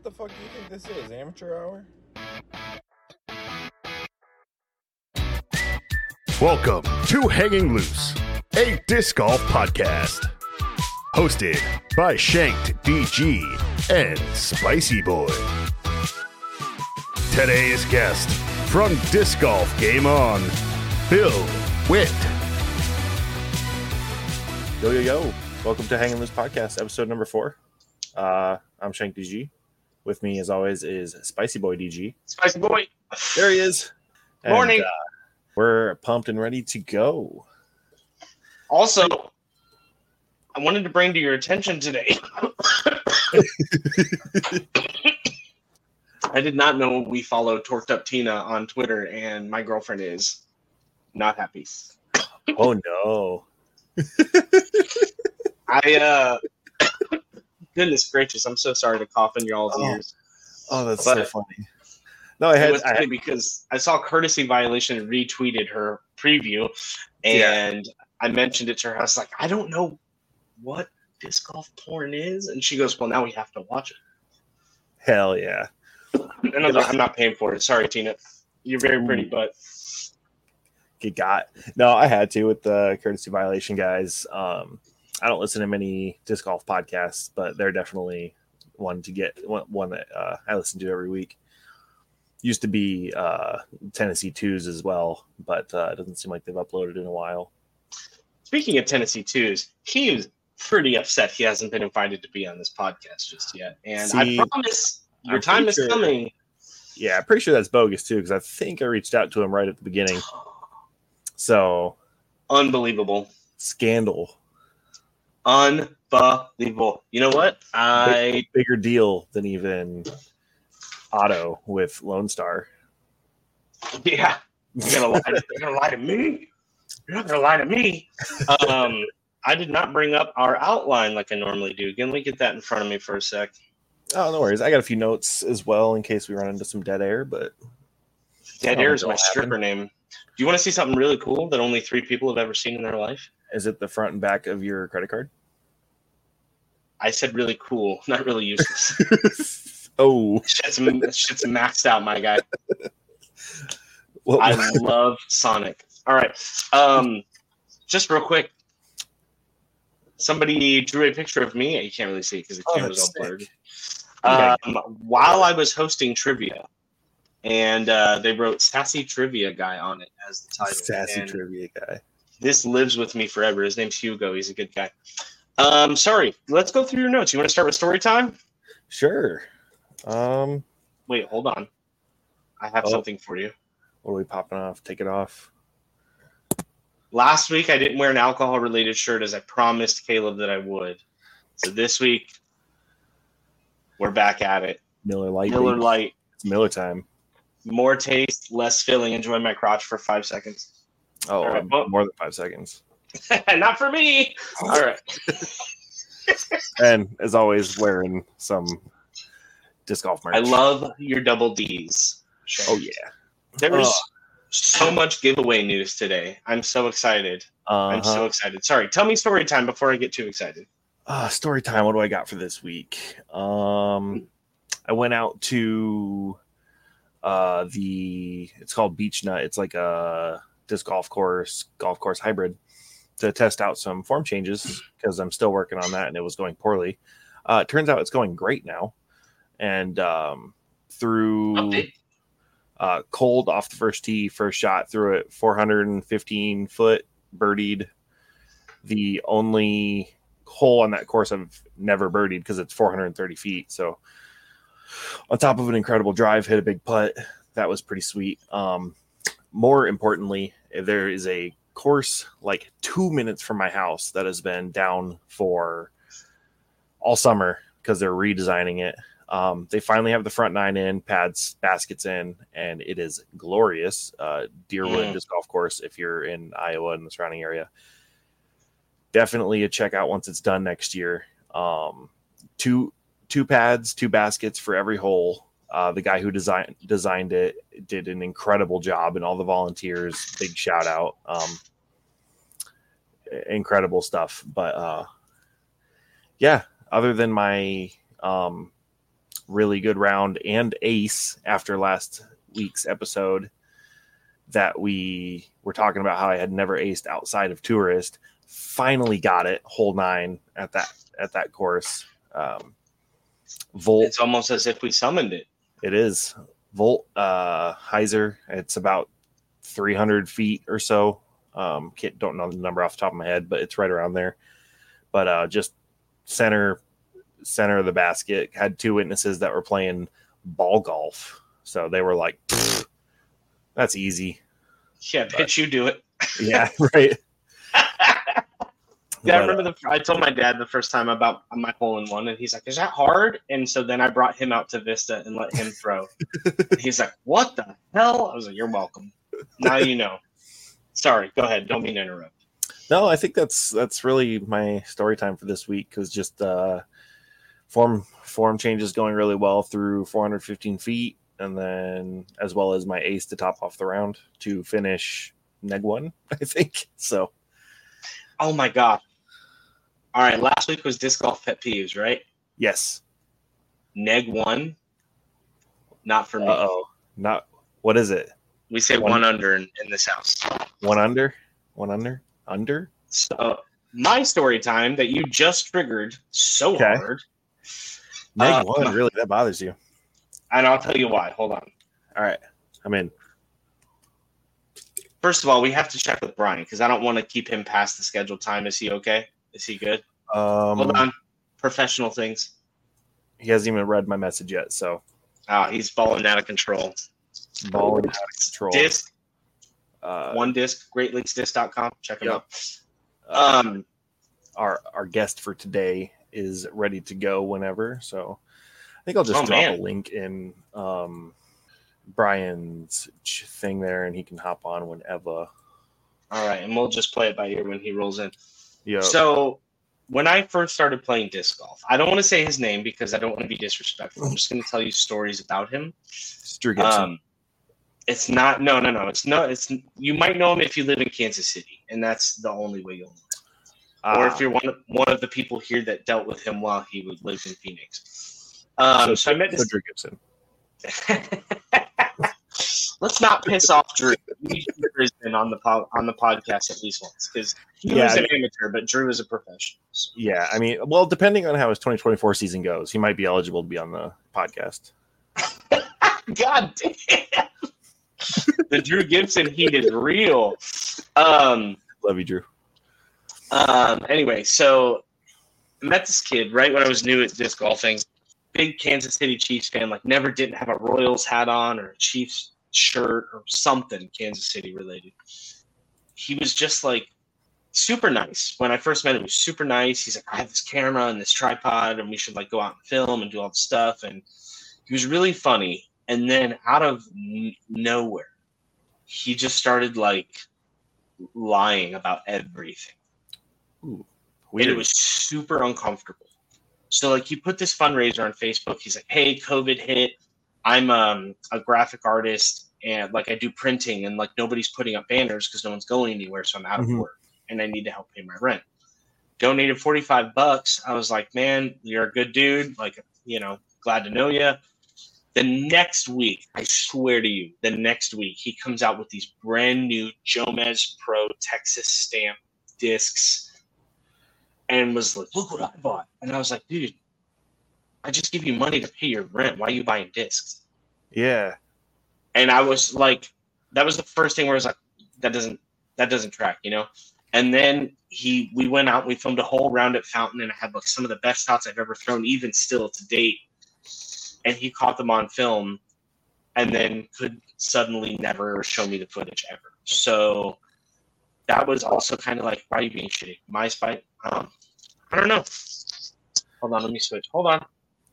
What the fuck do you think this is? Amateur hour? Welcome to Hanging Loose, a disc golf podcast. Hosted by Shanked DG and Spicy Boy. Today's guest from Disc Golf Game On, Bill Witt. Yo, yo, yo. Welcome to Hanging Loose Podcast, episode number four. Uh, I'm Shank DG. With me, as always, is Spicy Boy DG. Spicy boy. There he is. And, Morning. uh, we're pumped and ready to go. Also, I wanted to bring to your attention today. I did not know we follow Torqued Up Tina on Twitter, and my girlfriend is not happy. Oh, no. I uh goodness gracious, I'm so sorry to cough in y'all's Oh, ears. Oh, that's But- so funny. No, I It had, was I funny because I saw courtesy violation and retweeted her preview, and I mentioned it to her. I was like, I don't know what disc golf porn is, and she goes, "Well, now we have to watch it." hell yeah. And I'm like, I'm not paying for it. Sorry, Tina. You're very pretty, but Get got. No, I had to with the courtesy violation guys. Um, I don't listen to many disc golf podcasts, but they're definitely one to get one, one that uh, I listen to every week. Used to be uh, Tennessee twos as well, but uh, it doesn't seem like they've uploaded in a while. speaking of Tennessee twos, he is pretty upset he hasn't been invited to be on this podcast just yet. And See, I promise your I'm time is sure- coming. Yeah, I'm pretty sure that's bogus too, because I think I reached out to him right at the beginning. So Unbelievable. scandal, Unbelievable. You know what? I bigger deal than even Otto with Lone Star. yeah. You're gonna lie. To, you're gonna lie to me. You're not gonna lie to me. Um, I did not bring up our outline like I normally do. Can we get that in front of me for a sec? Oh, no worries. I got a few notes as well in case we run into some dead air, but Dead Air is my stripper name. Do you want to see something really cool that only three people have ever seen in their life? Is it the front and back of your credit card? I said really cool, not really useless. oh, shit's, shit's maxed out, my guy. what, I love Sonic. All right. Um, just real quick. Somebody drew a picture of me. You can't really see because the Oh, camera's that's all blurred. sick. Um, while I was hosting trivia, and uh, they wrote "Sassy Trivia Guy" on it as the title. sassy And trivia guy. This lives with me forever. His name's Hugo. He's a good guy. Um, sorry. Let's go through your notes. You want to start with story time? Sure. Um, Wait, hold on. I have Oh. something for you. what are we popping off? Take it off. Last week I didn't wear an alcohol related shirt as I promised Caleb that I would. So this week we're back at it. Miller Lite. Miller. Light, It's Miller time. more taste, less filling. Enjoy my crotch for five seconds. Oh, right, well- more than five seconds. Not for me. All right. And as always, wearing some disc golf merch. I love your double D's. Oh yeah. There was Oh. so much giveaway news today. I'm so excited. I'm Uh-huh. so excited. Sorry, tell me story time before I get too excited. Uh, story time. What do I got for this week? Um, I went out to uh, the. It's called Beach Nut. It's like a disc golf course, golf course hybrid, to test out some form changes because I'm still working on that and it was going poorly. Uh, it turns out it's going great now, and um, through uh, cold off the first tee, first shot through it, 415 foot, birdied. The only hole on that course I've never birdied because it's 430 feet. So, on top of an incredible drive, hit a big putt. That was pretty sweet. Um, more importantly, there is a course like two minutes from my house that has been down for all summer because they're redesigning it. Um, they finally have the front nine in, pads, baskets in, and it is glorious. Uh, Deerwood Mm. Disc Golf Course, if you're in Iowa and the surrounding area, definitely a check out once it's done next year. Um, two two pads, two baskets for every hole. Uh, the guy who designed designed it did an incredible job, and all the volunteers, big shout out. Um, incredible stuff. But uh, yeah, other than my um, really good round and ace after last week's episode that we were talking about how I had never aced outside of tourist. Finally got it, hole nine at that at that course. Um, Volt. It's almost as if we summoned it. It is Volt uh, Heiser. It's about 300 feet or so. Um, can't, don't know the number off the top of my head, but it's right around there. But uh, just center center of the basket. Had two witnesses that were playing ball golf, so they were like, "That's easy." Yeah, bitch, you do it. Yeah, right. Yeah, I remember the. I told my dad the first time about my hole in one, and he's like, "Is that hard?" And so then I brought him out to Vista and let him throw. he's like, "What the hell?" I was like, "You're welcome. Now you know." Sorry, go ahead. Don't mean to interrupt. No, I think that's that's really my story time for this week because just uh, form form changes going really well through 415 feet, and then as well as my ace to top off the round to finish neg one. I think so. Oh my god! All right, last week was disc golf pet peeves, right? Yes. Neg one, not for me. Oh. Not what is it? We say One- one under in, in this house. One under? One under? Under? So my story time that you just triggered so Okay. hard, Neg Uh, one really that bothers you. and I'll tell you why. Hold on. All right. I'm in. First of all, we have to check with Brian because I don't want to keep him past the scheduled time. Is he okay? Is he good? Hold Um on. Professional things. he hasn't even read my message yet, so Ah, he's balling out of control. balling out of control. Disc, Uh, one disc, greatlakesdisc.com. Check him Yep. out. um, Um, our our guest for today is ready to go whenever. So I think I'll just Oh, drop man. a link in um, Brian's thing there, and he can hop on whenever. all right, and we'll just play it by ear when he rolls in. Yeah. So when I first started playing disc golf, I don't want to say his name because I don't want to be disrespectful. I'm just going to tell you stories about him. Drew Gibson. Um, it's not. No, no, no. It's not. It's you might know him if you live in Kansas City, and that's the only way you'll know. him. or Ah, if you're one of, one of the people here that dealt with him while he would live in Phoenix. Um, so, I met so this. Drew Gibson. Let's not piss off Drew. Drew Brisbane on the po- on the podcast at least once because he Yeah, was an amateur, but Drew is a professional. So- Yeah, I mean, well, depending on how his 2024 season goes, he might be eligible to be on the podcast. God damn. the Drew Gibson heat is real. Um, Love you, Drew. um, anyway, so I met this kid right when I was new at disc golfing. Big Kansas City Chiefs fan, like never didn't have a Royals hat on or a Chiefs shirt or something Kansas City related. He was just like super nice. When I first met him, he was super nice. He's like, I have this camera and this tripod, and we should like go out and film and do all the stuff. And he was really funny. And then out of n- nowhere, he just started like lying about everything. And it was super uncomfortable. So like he put this fundraiser on Facebook. He's like, "Hey, COVID hit. I'm um, a graphic artist and like I do printing and like nobody's putting up banners because no one's going anywhere, so I'm out Mhm. of work and I need to help pay my rent." Donated 45 bucks. I was like, "Man, you're a good dude. Like, you know, glad to know you." The next week, I swear to you, the next week he comes out with these brand new Jomez Pro Texas stamp discs and was like, "Look what I bought," and I was like, "Dude, I just give you money to pay your rent. Why are you buying discs? yeah. And I was like, that was the first thing where I was like, "That doesn't that doesn't track," you know. And then he, we went out, we filmed a whole round at Fountain, and I had like some of the best shots I've ever thrown, even still to date. And he caught them on film, and then could suddenly never show me the footage ever. So that was also kind of like, why are you being shitty? My spite. Um, I don't know. Hold on, let me switch. Hold on.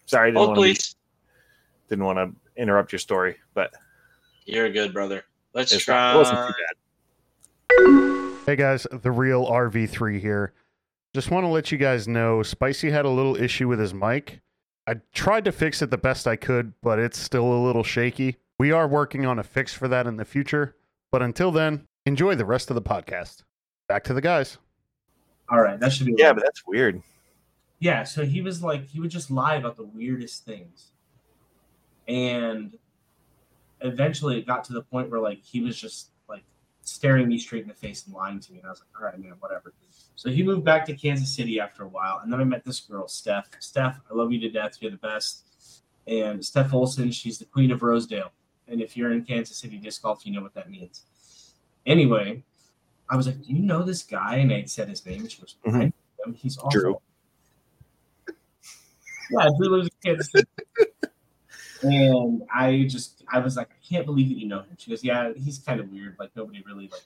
Sorry, I didn't Hold, want to please. didn't want to interrupt your story, but You're good, brother. Let's it's try. not, wasn't too bad. Hey guys, the real RV3 here. Just want to let you guys know Spicy had a little issue with his mic. I tried to fix it the best I could, but it's still a little shaky. We are working on a fix for that in the future, but until then, enjoy the rest of the podcast. Back to the guys. All right, that should be. Yeah, but that's weird. yeah. So he was like, he would just lie about the weirdest things. and eventually it got to the point where like he was just like staring me straight in the face and lying to me, and I was like, all right, man, whatever. So he moved back to Kansas City after a while, and then I met this girl, Steph. Steph, I love you to death. You're the best. And Steph Olson, she's the queen of Rosedale. And if you're in Kansas City disc golf, you know what that means. Anyway, I was like, "Do you know this guy?" And I said his name, and she goes, Mhm. "I know him. He's awesome." Drew. Yeah, Drew lives in Kansas City. And I just, I was like, I can't believe that you know him. She goes, Yeah, he's kind of weird. Like nobody really like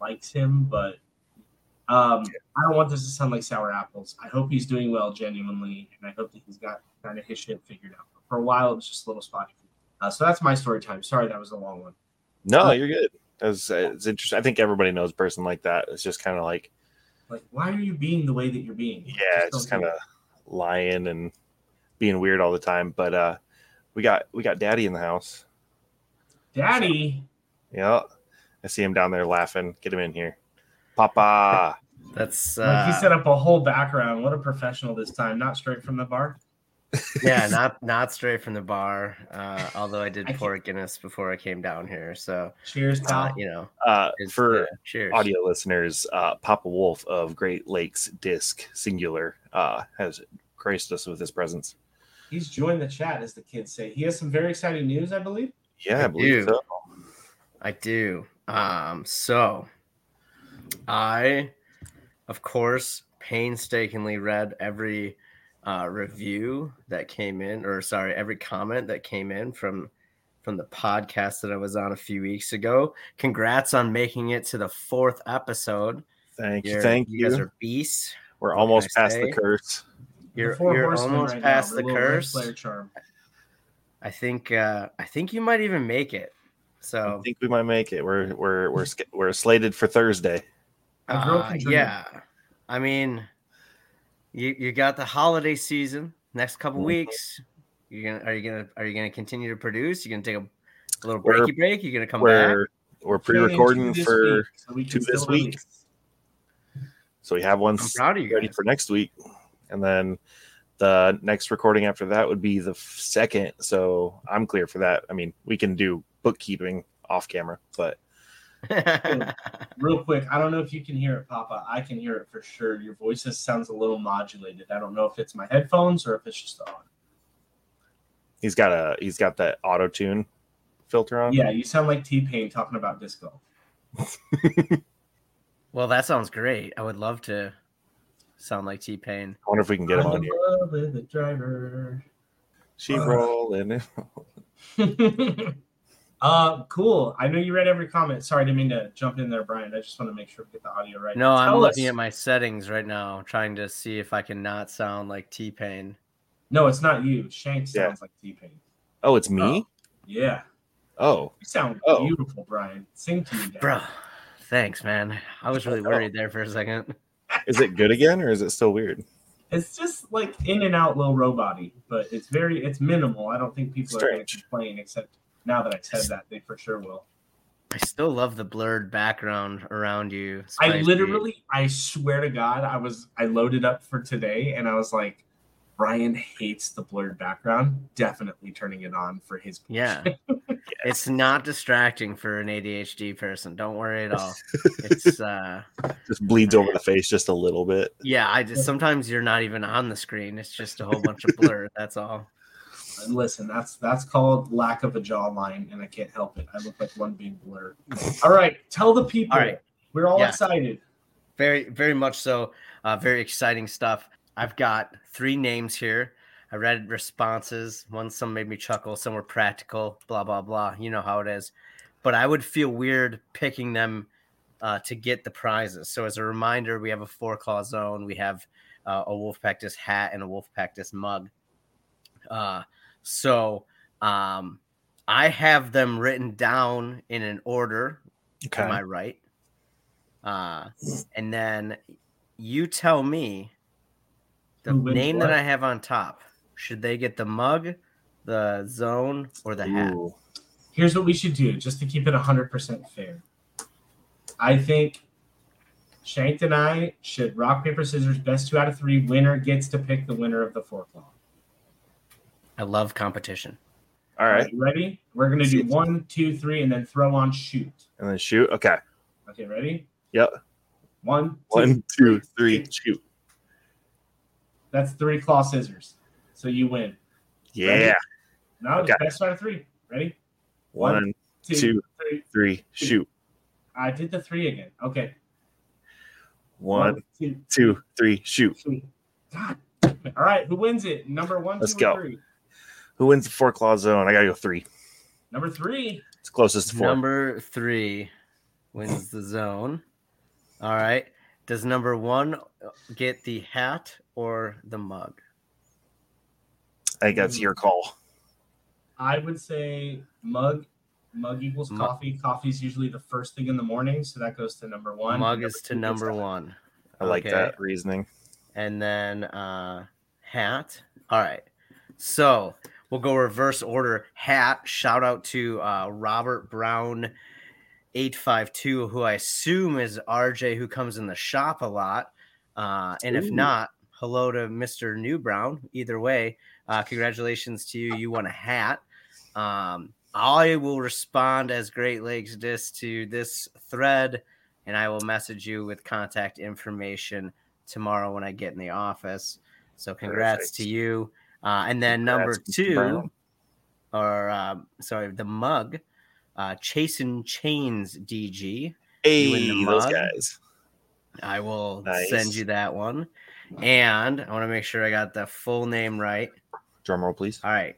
likes him, but um, I don't want this to sound like sour apples. I hope he's doing well, genuinely, and I hope that he's got kind of his shit figured out. But for a while, it was just a little spotty. Uh, so that's my story time. Sorry, that was a long one. No, you're good. It's, it's interesting. I think everybody knows a person like that. It's just kind of like, Like, why are you being the way that you're being? yeah, Just just kind of lying and being weird all the time. But uh, we got we got Daddy in the house. it. Daddy. Yeah, I see him down there laughing. Get him in here, Papa. That's Like uh, he set up a whole background. What a professional this time, not straight from the bar. yeah, not not straight from the bar. Uh, although I did I pour Guinness before I came down here, so Cheers, uh, you know, Uh, for uh, cheers. audio listeners, uh, Papa Wolf of Great Lakes Disc Singular uh, has graced us with his presence. He's joined the chat, as the kids say. He has some very exciting news, I believe. Yeah, I, I believe do. so. I do. Um, so I, of course, painstakingly read every uh, review that came in, or sorry, every comment that came in from from the podcast that I was on a few weeks ago. Congrats on making it to the fourth episode. Thank you. You're- Thank you you. guys are beasts. We're almost can I past the curse. You're, The four you're horsemen almost right past they're the curse. Player charm. I think uh, I think you might even make it. So I think we might make it. We're we're we're we're slated for Thursday. Uh, yeah, I mean, you you got the holiday season next couple Mhm. weeks. You're gonna are you gonna are you gonna continue to produce? You're gonna take a, a little We're- break? You're gonna come back? We're we're pre-recording Two this for week, so we two can this still week. so we have one I'm proud of you ready guys. for next week, and then the next recording after that would be the second. So I'm clear for that. I mean, we can do bookkeeping off camera, but Real quick, I don't know if you can hear it, Papa. I can hear it for sure. Your voice just sounds a little modulated. I don't know if it's my headphones or if it's just on. he's got a he's got that auto tune filter on. Yeah, you sound like T Pain talking about disco. well, that sounds great. I would love to sound like T Pain. I wonder if we can get him on here. love with the driver. She Uh. rolling. uh, cool. I know you read every comment. Sorry, I didn't mean to jump in there, Brian. I just want to make sure we get the audio right. No, I'm Tell looking at my settings right now, trying to see if I can not sound like T Pain. No, it's not you. Shank Yeah. sounds like T Pain. Oh, it's me. Yeah, Oh, you sound Oh. beautiful, Brian. Sing to me, Dad. Bro, thanks, man. I was really worried there for a second. Is it good again or is it still weird? It's just like in and out little roboty, but it's very it's minimal. I don't think people are going to complain. Except now that I said that, they for sure will. I still love the blurred background around you. I Spicy. literally, I swear to God, I was I loaded up for today, and I was like, Brian hates the blurred background. Definitely turning it on for his. Yeah. It's not distracting for an ADHD person. Don't worry at all. It's uh Just bleeds over the face just a little bit. yeah, I just sometimes you're not even on the screen. It's just a whole bunch of blur. That's all. And listen, that's that's called lack of a jawline, and I can't help it. I look like one big blur. All right, tell the people. All right. We're all Yeah. excited. Very, very much so. Uh, very exciting stuff. I've got three names here. I read responses. One, some made me chuckle. Some were practical. Blah blah blah. You know how it is. But I would feel weird picking them uh, to get the prizes. So as a reminder, we have a four claw zone. We have uh, a Wolf Disc hat and a Wolf Disc mug. Uh, so um, I have them written down in an order Okay. Am I right? Uh, and then you tell me the name what? that I have on top. Should they get the mug, the zone, or the hat? Here's what we should do, just to keep it hundred percent fair. I think Shanked and I should rock paper scissors. Best two out of three. Winner gets to pick the winner of the four claw. I love competition. All right. You ready? We're gonna do one, two, three, and then throw on shoot. And then shoot. Okay. Okay, ready? Yep. One, two, One, two, three, shoot. That's three claw scissors. So you win. Yeah. Now Okay. best out of three. Ready? One, two, two, three. three, shoot. I did the three again. Okay. One, two, two, three, shoot. God. All right. Who wins it? Number one, Let's two, go. or three. Who wins the four claw zone? I gotta go three. Number three. It's closest to four. Number three wins the zone. All right. Does number one get the hat or the mug? I think that's your call. I would say mug. Mug equals Mu- coffee. is usually the first thing in the morning, so that goes to number one. Mug Number is to number one. I like that reasoning. and then uh hat all right so we'll go reverse order hat shout out to uh robert brown 852 who i assume is rj who comes in the shop a lot. Uh and if not hello to mr new brown. Either way uh congratulations to you. You won a hat. Um i will respond as great lakes disc to this thread and i will message you with contact information tomorrow when I get in the office. So congrats to you. Uh, and then number Congrats, Mr. two, or uh, sorry, the mug, uh, Chasing Chains DG. Hey, those guys. I will Nice. send you that one. And I want to make sure I got the full name right. Drum roll, please. All right.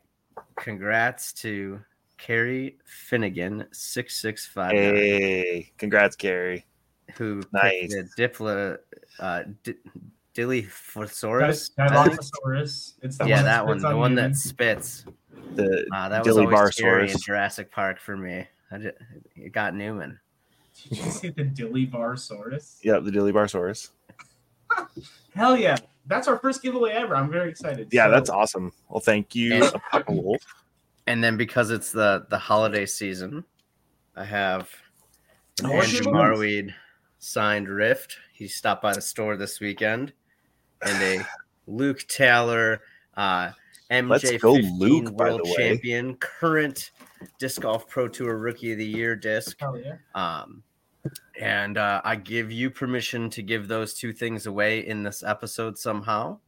Congrats to Carrie Finnegan, 665. Hey, congrats, Carrie. who Nice. picked the Dipla, uh, D- Dilophosaurus. Dy- Dilophosaurus. It's the yeah, one that one, spits the one that spits. The Uh, that was Dilly always scary in Jurassic Park for me. I just, it got Newman. Did you say the Dilly Dillyvarsaurus? yeah, the Dilly Barsaurus. Hell yeah. That's our first giveaway ever. I'm very excited. Yeah, So, that's awesome. Well, thank you, And- Wolf. And then because it's the the holiday season, I have More Andrew giveaways. Marwede signed Rift. He stopped by the store this weekend, and a Luke Taylor, uh, Let's MJ go, 15 Luke, by World the way. Champion, current Disc Golf Pro Tour Rookie of the Year disc. Hell yeah. Um, and uh, I give you permission to give those two things away in this episode somehow.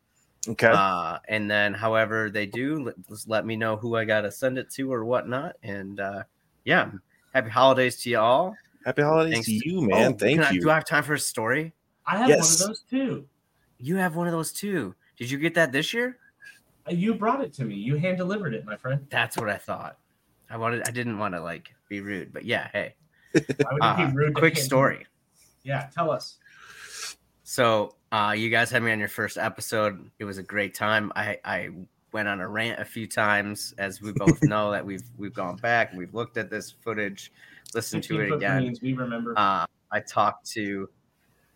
Okay. Uh, and then, however they do, let, just let me know who I got to send it to or whatnot. And uh, yeah, happy holidays to you all. Happy holidays thanks to to- you, man. Oh, thank can I- you. do I have time for a story? I have Yes. one of those too. You have one of those too. Did you get that this year? You brought it to me. You hand delivered it, my friend. That's what I thought. I wanted. I didn't want to like be rude, but yeah. Hey, Why would it uh, be rude? to quick story. Yeah, tell us. So uh, you guys had me on your first episode. It was a great time. I, I went on a rant a few times, as we both know that we've we've gone back and we've looked at this footage, listened to it again. we remember. Uh, I talked to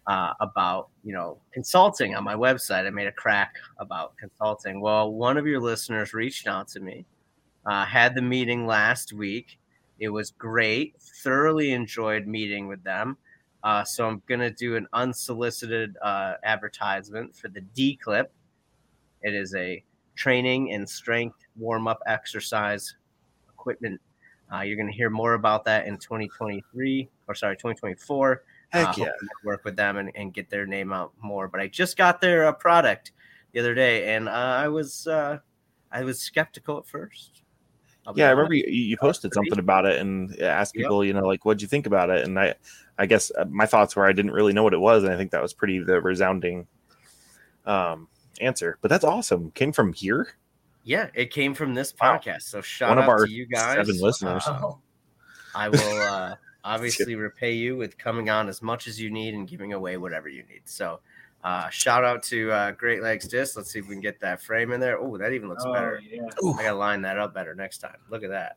uh, about you know consulting on my website. I made a crack about consulting. Well, one of your listeners reached out to me. Uh, had the meeting last week. It was great. Thoroughly enjoyed meeting with them. Uh, so I'm gonna do an unsolicited uh, advertisement for the D clip. It is a training and strength warm up exercise equipment. Uh, you're gonna hear more about that in 2023 or sorry 2024. Heck Uh, yeah. work with them and, and get their name out more. But I just got their uh, product the other day, and uh, I was uh, I was skeptical at first. I'll Yeah, I remember you, you posted something about it and asked Yep. people, you know, like, what'd you think about it? And I, I guess my thoughts were I didn't really know what it was, and I think that was pretty the resounding um, answer. But that's awesome. Came from here. Yeah, it came from this Wow. podcast. So shout One of out our to you guys. seven listeners. Oh, I will uh, obviously repay you with coming on as much as you need and giving away whatever you need. So uh, shout out to uh, Great Legs Disc. Let's see if we can get that frame in there. Oh, that even looks oh, better. yeah. I gotta line that up better next time. Look at that.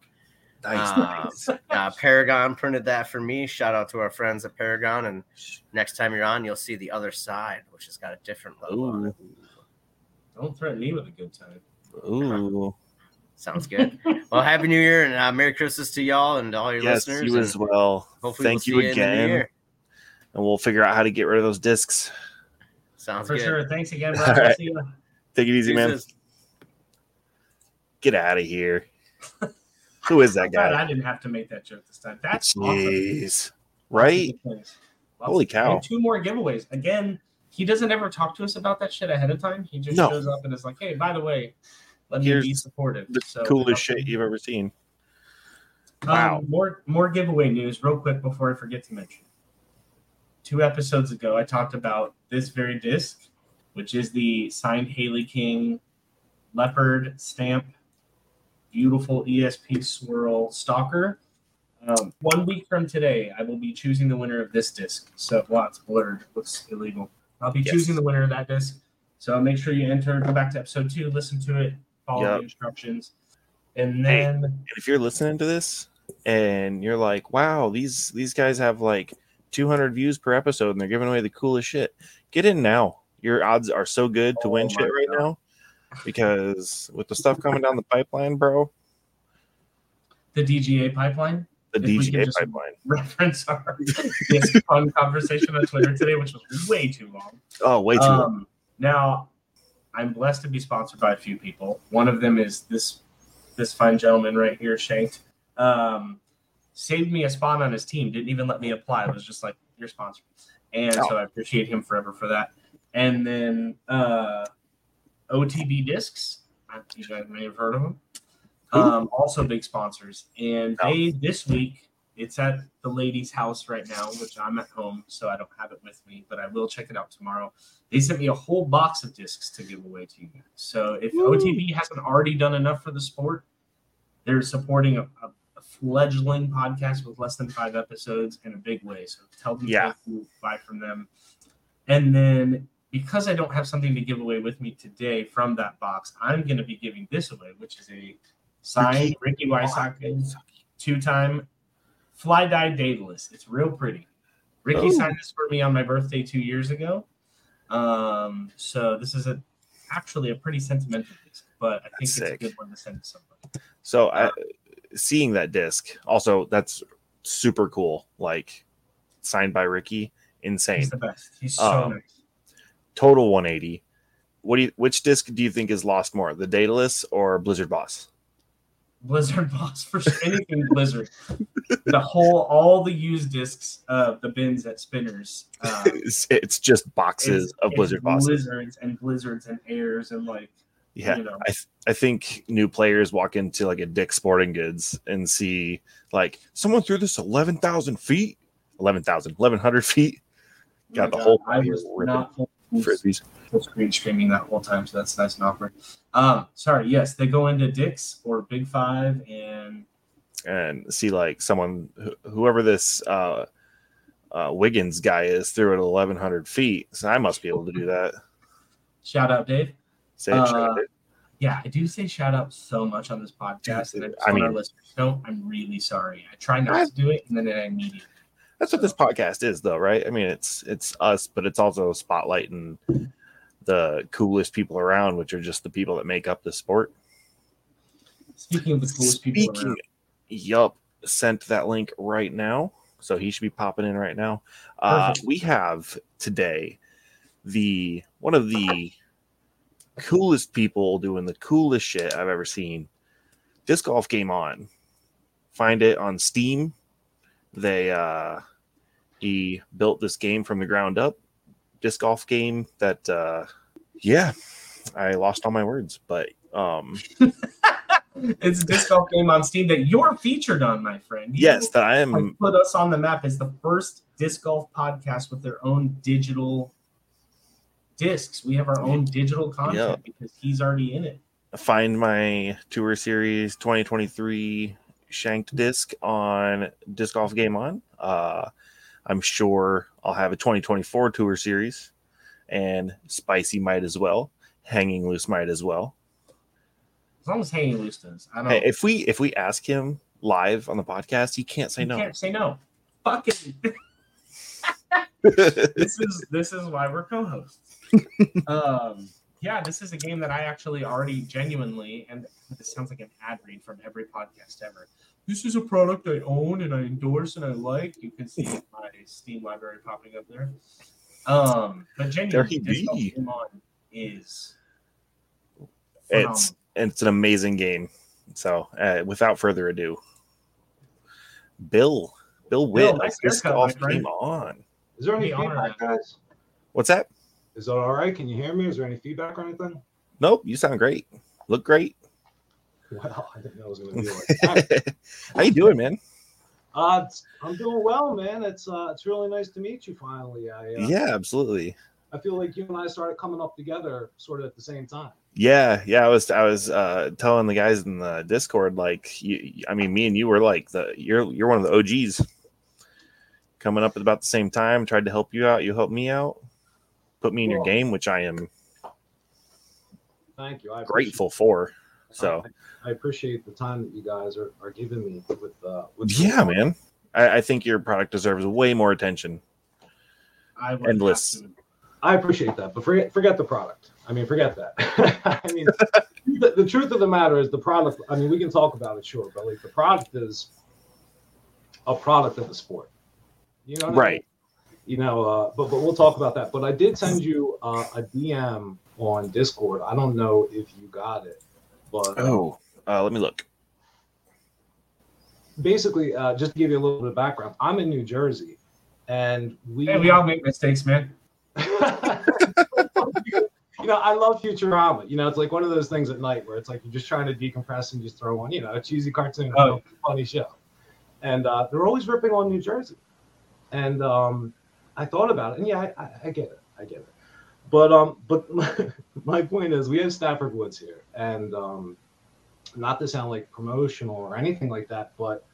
Nice. Um, nice. uh, Paragon printed that for me. Shout out to our friends at Paragon. And next time you're on, you'll see the other side, which has got a different logo on it. Don't threaten me with a good time. Ooh. Sounds good. well, happy New Year and uh, Merry Christmas to y'all and all your Yes, listeners. you as well. hopefully Thank we'll you see in the again. year. And we'll figure out how to get rid of those discs. Sounds For good. sure. Thanks again, All Brad. Right. see. Take it easy, man. Get out of here. Who is that I'm guy? I didn't have to make that joke this time. That's. Jeez. Lots of Right? good Holy cow. two more giveaways. Again, he doesn't ever talk to us about that shit ahead of time. He just No. shows up and is like, "Hey, by the way, let me be supportive." The So, coolest shit you've ever seen. Um, Wow. more more giveaway news, real quick before I forget to mention. Two episodes ago, I talked about this very disc, which is the signed Hailey King leopard stamp, beautiful ESP swirl stalker. Um, one week from today, I will be choosing the winner of this disc. So, wow, it's blurred, looks illegal. I'll be Yes. choosing the winner of that disc. So make sure you enter, go back to episode two, listen to it, follow Yep. the instructions, and then. And if you're listening to this and you're like, wow, these these guys have like 200 views per episode and they're giving away the coolest shit, get in now. Your odds are so good to Oh win shit right God. now because with the stuff coming down the pipeline, bro, the DGA pipeline. the If DGA pipeline. Reference our this fun conversation on Twitter today, which was way too long. Oh, way too long. Um, now, I'm blessed to be sponsored by a few people. One of them is this this fine gentleman right here, Shanked. Um, saved me a spot on his team. Didn't even let me apply. It was just like you're sponsored, and Oh. so I appreciate him forever for that. And then uh, OTB Discs. I- You guys may have heard of them. Um, also big sponsors, and Oh. they this week it's at the lady's house right now, which I'm at home, so I don't have it with me, but I will check it out tomorrow. They sent me a whole box of discs to give away to you guys. So if Woo. OTB hasn't already done enough for the sport, they're supporting a, a, a fledgling podcast with less than five episodes in a big way. So tell them Yeah. you, buy from them. And then because I don't have something to give away with me today from that box, I'm going to be giving this away, which is a signed Ricky Wysocki two-time fly dye daedalus. It's real pretty. Ricky Oh. signed this for me on my birthday two years ago. Um, so this is a actually a pretty sentimental disc, but I think That's it's sick. a good one to send to somebody. So I, seeing that disc, also that's super cool. Like signed by Ricky, insane. He's the best. He's so Um, nice. Total 180. What do you? Which disc do you think is lost more, the Daedalus or Blizzard Boss? Blizzard boss for anything Blizzard. The whole, all the used discs, uh, the bins at Spinners. Um, It's, it's just boxes it's- of Blizzard Bosses. blizzards and blizzards and airs and like Yeah, you know. I th- I think new players walk into like a Dick Sporting Goods and see like someone threw this eleven thousand feet, 11,000, 1100 feet. Got the Oh my whole I was ripping not full, frisbees. screen streaming that whole time, so that's nice and awkward. Um, sorry, yes, they go into Dick's or Big Five and and see like someone wh- whoever this uh, uh, Wiggins guy is threw it eleven hundred feet. So I must be able to do that. shout out Dave. Say it, Uh, it. Yeah, I do say shout out so much on this podcast, and I, I want our mean- listeners know I'm really sorry. I try not I- to do it, and then I immediately. That's what this podcast is, though, right? I mean, it's it's us, but it's also spotlighting the coolest people around, which are just the people that make up the sport. Speaking of the coolest people Speaking, around, yup, sent that link right now, so he should be popping in right now. Uh, we have today the one of the coolest people doing the coolest shit I've ever seen. Disc golf game on. Find it on Steam. They uh he built this game from the ground up. Disc golf game that uh yeah, I lost all my words, but um it's a disc golf game on Steam that you're featured on, my friend. You yes, that I am put us on the map as the first disc golf podcast with their own digital discs. We have our own digital content Yeah. because he's already in it. find my tour series 2023 shanked disc on disc golf game on uh i'm sure i'll have a 2024 tour series and spicy might as well hanging loose might as well As long as hanging loose does. I don't. Hey, if we if we ask him live on the podcast he can't say you no can't say no. Fuck it. this is this is why we're co-hosts. um, yeah, this is a game that I actually already genuinely, and this sounds like an ad read from every podcast ever. This is a product I own and I endorse and I like. You can see my Steam library popping up there. Um, but genuinely, There he Disc Golf be. Game On is it's it's an amazing game So, uh, without further ado, Bill, Bill Witt, Bill, nice of Disc haircut, Golf my friend. came on. Is there any Be honored. feedback, guys? What's that? Is that all right? Can you hear me? Is there any feedback or anything? Nope, you sound great. Look great. Well, I didn't know it was going to be like that. How you doing, man? Uh, I'm doing well, man. It's uh, it's really nice to meet you finally. I uh, Yeah, absolutely. I feel like you and I started coming up together sort of at the same time. Yeah, yeah. I was I was uh telling the guys in the Discord like you I mean me and you were like the you're you're one of the OGs coming up at about the same time, tried to help you out, you helped me out, put me in your game, which I am Thank you. I grateful for. So I appreciate the time that you guys are, are giving me with uh with yeah, man. I, I think your product deserves way more attention. I Endless. I appreciate that, but forget forget the product. I mean, forget that. I mean, the, the truth of the matter is the product. I mean, we can talk about it, sure, but like the product is a product of the sport. You know, what I mean? Right. You know, uh, but but we'll talk about that. But I did send you uh, a DM on Discord. I don't know if you got it, but Oh, uh, let me look. basically, uh, just to give you a little bit of background, I'm in New Jersey, and we Hey, we all make mistakes, man. you know, I love Futurama. You know, it's like one of those things at night where it's like you're just trying to decompress and just throw on, you know, a cheesy cartoon, Oh. funny show. And uh, they're always ripping on New Jersey. And um, I thought about it, and yeah, I, I, get it, I get it. But um, but my, my point is, we have Stafford Woods here, and um, not to sound like promotional or anything like that, but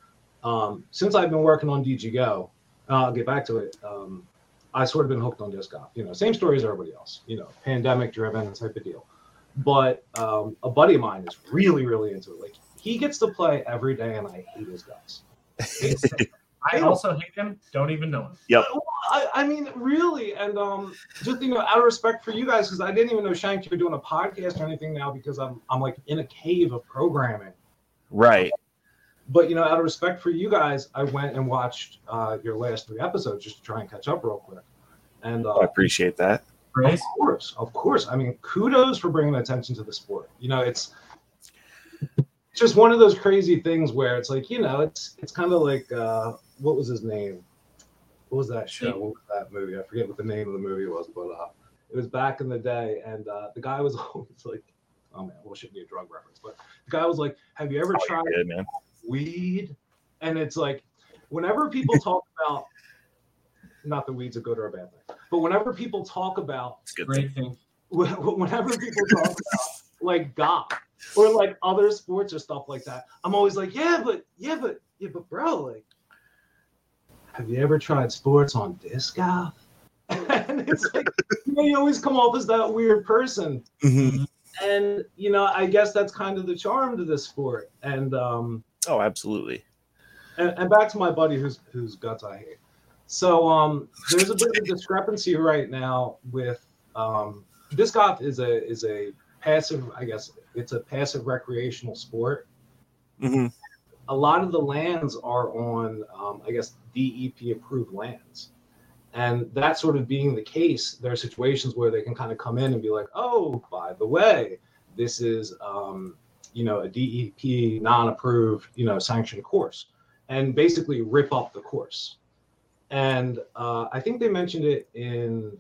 um, since I've been working on DG Go, uh, I'll get back to it. Um, I sort of been hooked on disc golf. You know, same story as everybody else. You know, pandemic driven type of deal. But um, a buddy of mine is really, really into it. Like he gets to play every day, and I hate his guts. I also hate him. Don't even know him. Yep. I, I mean, really, and um, just you know, out of respect for you guys, because I didn't even know Shank you were doing a podcast or anything now, because I'm I'm like in a cave of programming. Right. But you know, out of respect for you guys, I went and watched uh, your last three episodes just to try and catch up real quick. And uh, I appreciate that. Praise. Of course, of course. I mean, kudos for bringing attention to the sport. You know, it's it's just one of those crazy things where it's like, you know, it's it's kind of like uh, what was his name? What was that show? What was that movie? I forget what the name of the movie was, but uh, it was back in the day, and uh, the guy was always like, oh man, well, it shouldn't be a drug reference, but the guy was like, "Have you ever Oh, tried good, man. weed?" And it's like, whenever people talk about, not that weed's a good or a bad thing, but whenever people talk about It's good. Great thing. when- whenever people talk about like golf or like other sports or stuff like that, I'm always like, yeah, but yeah, but yeah, but bro, like, have you ever tried sports on disc golf? and it's like you, know, you always come off as that weird person, Mhm. and you know, I guess that's kind of the charm to this sport. And um, Oh, absolutely. and, and back to my buddy whose whose guts I hate. So um, there's a bit of a discrepancy right now with um, disc golf is a is a passive, I guess it's a passive recreational sport. hmm A lot of the lands are on, um, I guess, DEP approved lands. And that sort of being the case, there are situations where they can kind of come in and be like, oh, by the way, this is, um, you know, a DEP non-approved, you know, sanctioned course, and basically rip up the course. And uh, I think they mentioned it in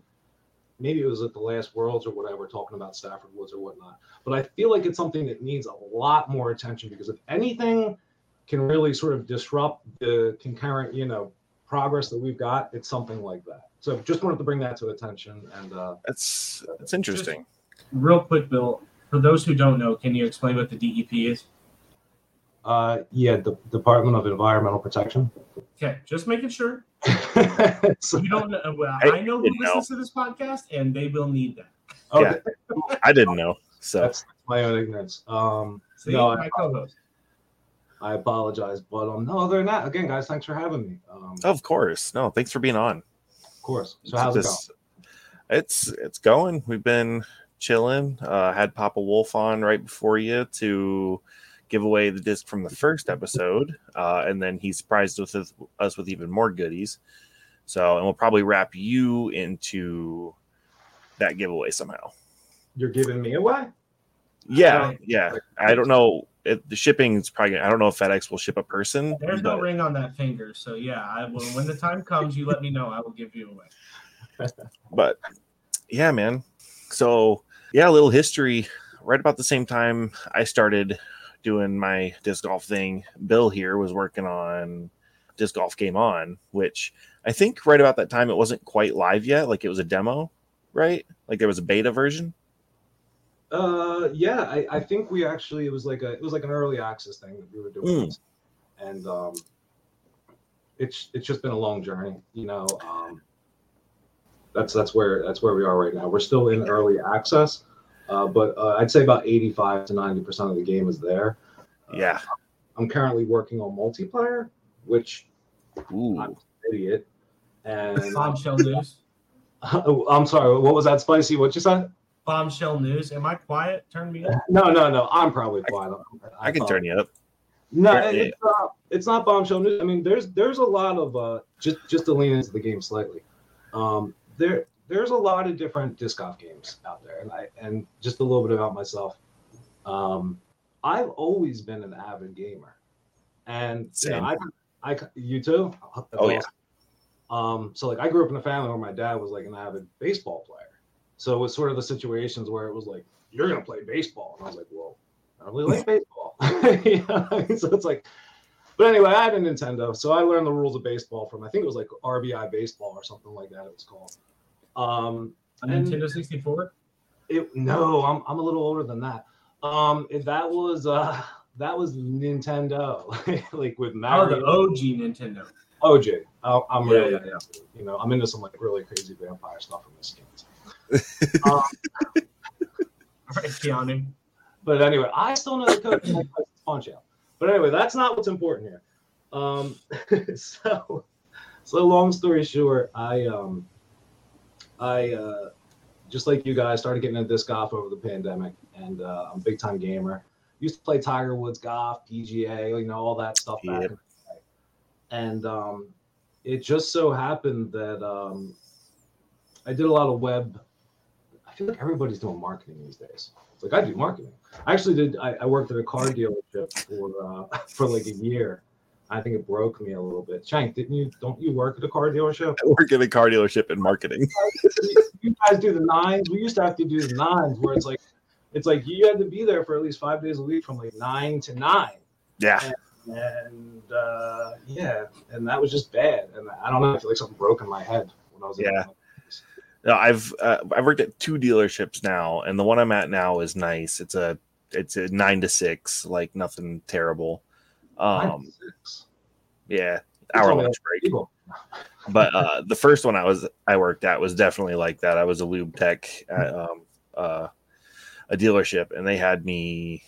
maybe it was at the last Worlds or whatever, talking about Stafford Woods or whatnot. But I feel like it's something that needs a lot more attention because if anything can really sort of disrupt the concurrent, you know, progress that we've got, it's something like that. So just wanted to bring that to attention. And uh, That's that's interesting. Real quick, Bill. For those who don't know, can you explain what the DEP is? uh, yeah, the Department of Environmental Protection. Okay, just making sure. So- You don't know. Well, I I know who didn't know. listens to this podcast, and they will need that. okay, I didn't know. So that's my own ignorance. Um, See, no, I, co-host. I apologize, but um, no, other than that, again, guys, thanks for having me. Um, of course. No, thanks for being on. of course. So how's it going? It's it's going. We've been chilling. Uh, had Papa Wolf on right before you to give away the disc from the first episode, uh, and then he surprised us with us with even more goodies. So, and we'll probably wrap you into that giveaway somehow. You're giving me away? Yeah, Um, yeah. I don't know. it, the shipping is probably. I don't know if FedEx will ship a person. There's no ring on that finger, so yeah. I will. When the time comes, you let me know. I will give you away. but yeah, man. So yeah, a little history. Right about the same time I started doing my disc golf thing, Bill here was working on disc golf game on, which I think right about that time it wasn't quite live yet. Like it was a demo, right? Like there was a beta version. Uh, yeah, I, I think we actually it was like a it was like an early access thing that we were doing, and um, it's it's just been a long journey, you know. Um, that's that's where that's where we are right now. We're still in early access, uh, but uh, I'd say about eighty five to ninety percent of the game is there. Uh, Yeah. I'm currently working on multiplayer, which Ooh. I'm an idiot, and Bombshell news. Oh, I'm sorry. What was that, Spicy? What you said? Bombshell news. Am I quiet? Turn me up. No, no, no. I'm probably quiet. I can turn you up. No, Yeah. it's not, it's not bombshell news. I mean, there's there's a lot of uh, just just to lean into the game slightly. Um, there there's a lot of different disc golf games out there, and I and just a little bit about myself. Um, I've always been an avid gamer, and you, know, I, I you too. That's Oh, yeah. Um, so like I grew up in a family where my dad was like an avid baseball player. So it was sort of the situations where it was like, you're gonna play baseball. And I was like, well, I don't really like baseball. you know? So it's like, but anyway, I had a Nintendo. So I learned the rules of baseball from I think it was like RBI baseball or something like that it was called. Um Nintendo 64. it no, I'm I'm a little older than that. Um if that was uh that was Nintendo, like with Mario. Oh, Mario. the OG Nintendo. OJ. Oh, I'm Yeah, really, yeah, yeah. you know, I'm into some like really crazy vampire stuff in this game. um, All right, Keanu. but anyway, I still know the code to punch out. But anyway, that's not what's important here. Um, so, so long story short, I um, I uh, just like you guys started getting into disc golf over the pandemic, and uh, I'm a big time gamer. Used to play Tiger Woods golf, PGA, you know, all that stuff back. Yep. And um, it just so happened that um, I did a lot of web. I feel like everybody's doing marketing these days. It's like I do marketing. I actually did. I, I worked at a car dealership for uh, for like a year. I think it broke me a little bit. Shank, didn't you? Don't you work at a car dealership? I work at a car dealership in marketing. you guys do the nines. We used to have to do the nines, where it's like, it's like you had to be there for at least five days a week from like nine to nine. Yeah. And uh, yeah, and that was just bad. And I don't know. I feel like something broke in my head when I was in Yeah. No, I've uh, I've worked at two dealerships now, and the one I'm at now is nice. It's a it's a nine to six, like nothing terrible. Nine Um, yeah, hour lunch break. people. But uh, the first one I was I worked at was definitely like that. I was a lube tech at um, uh, a dealership, and they had me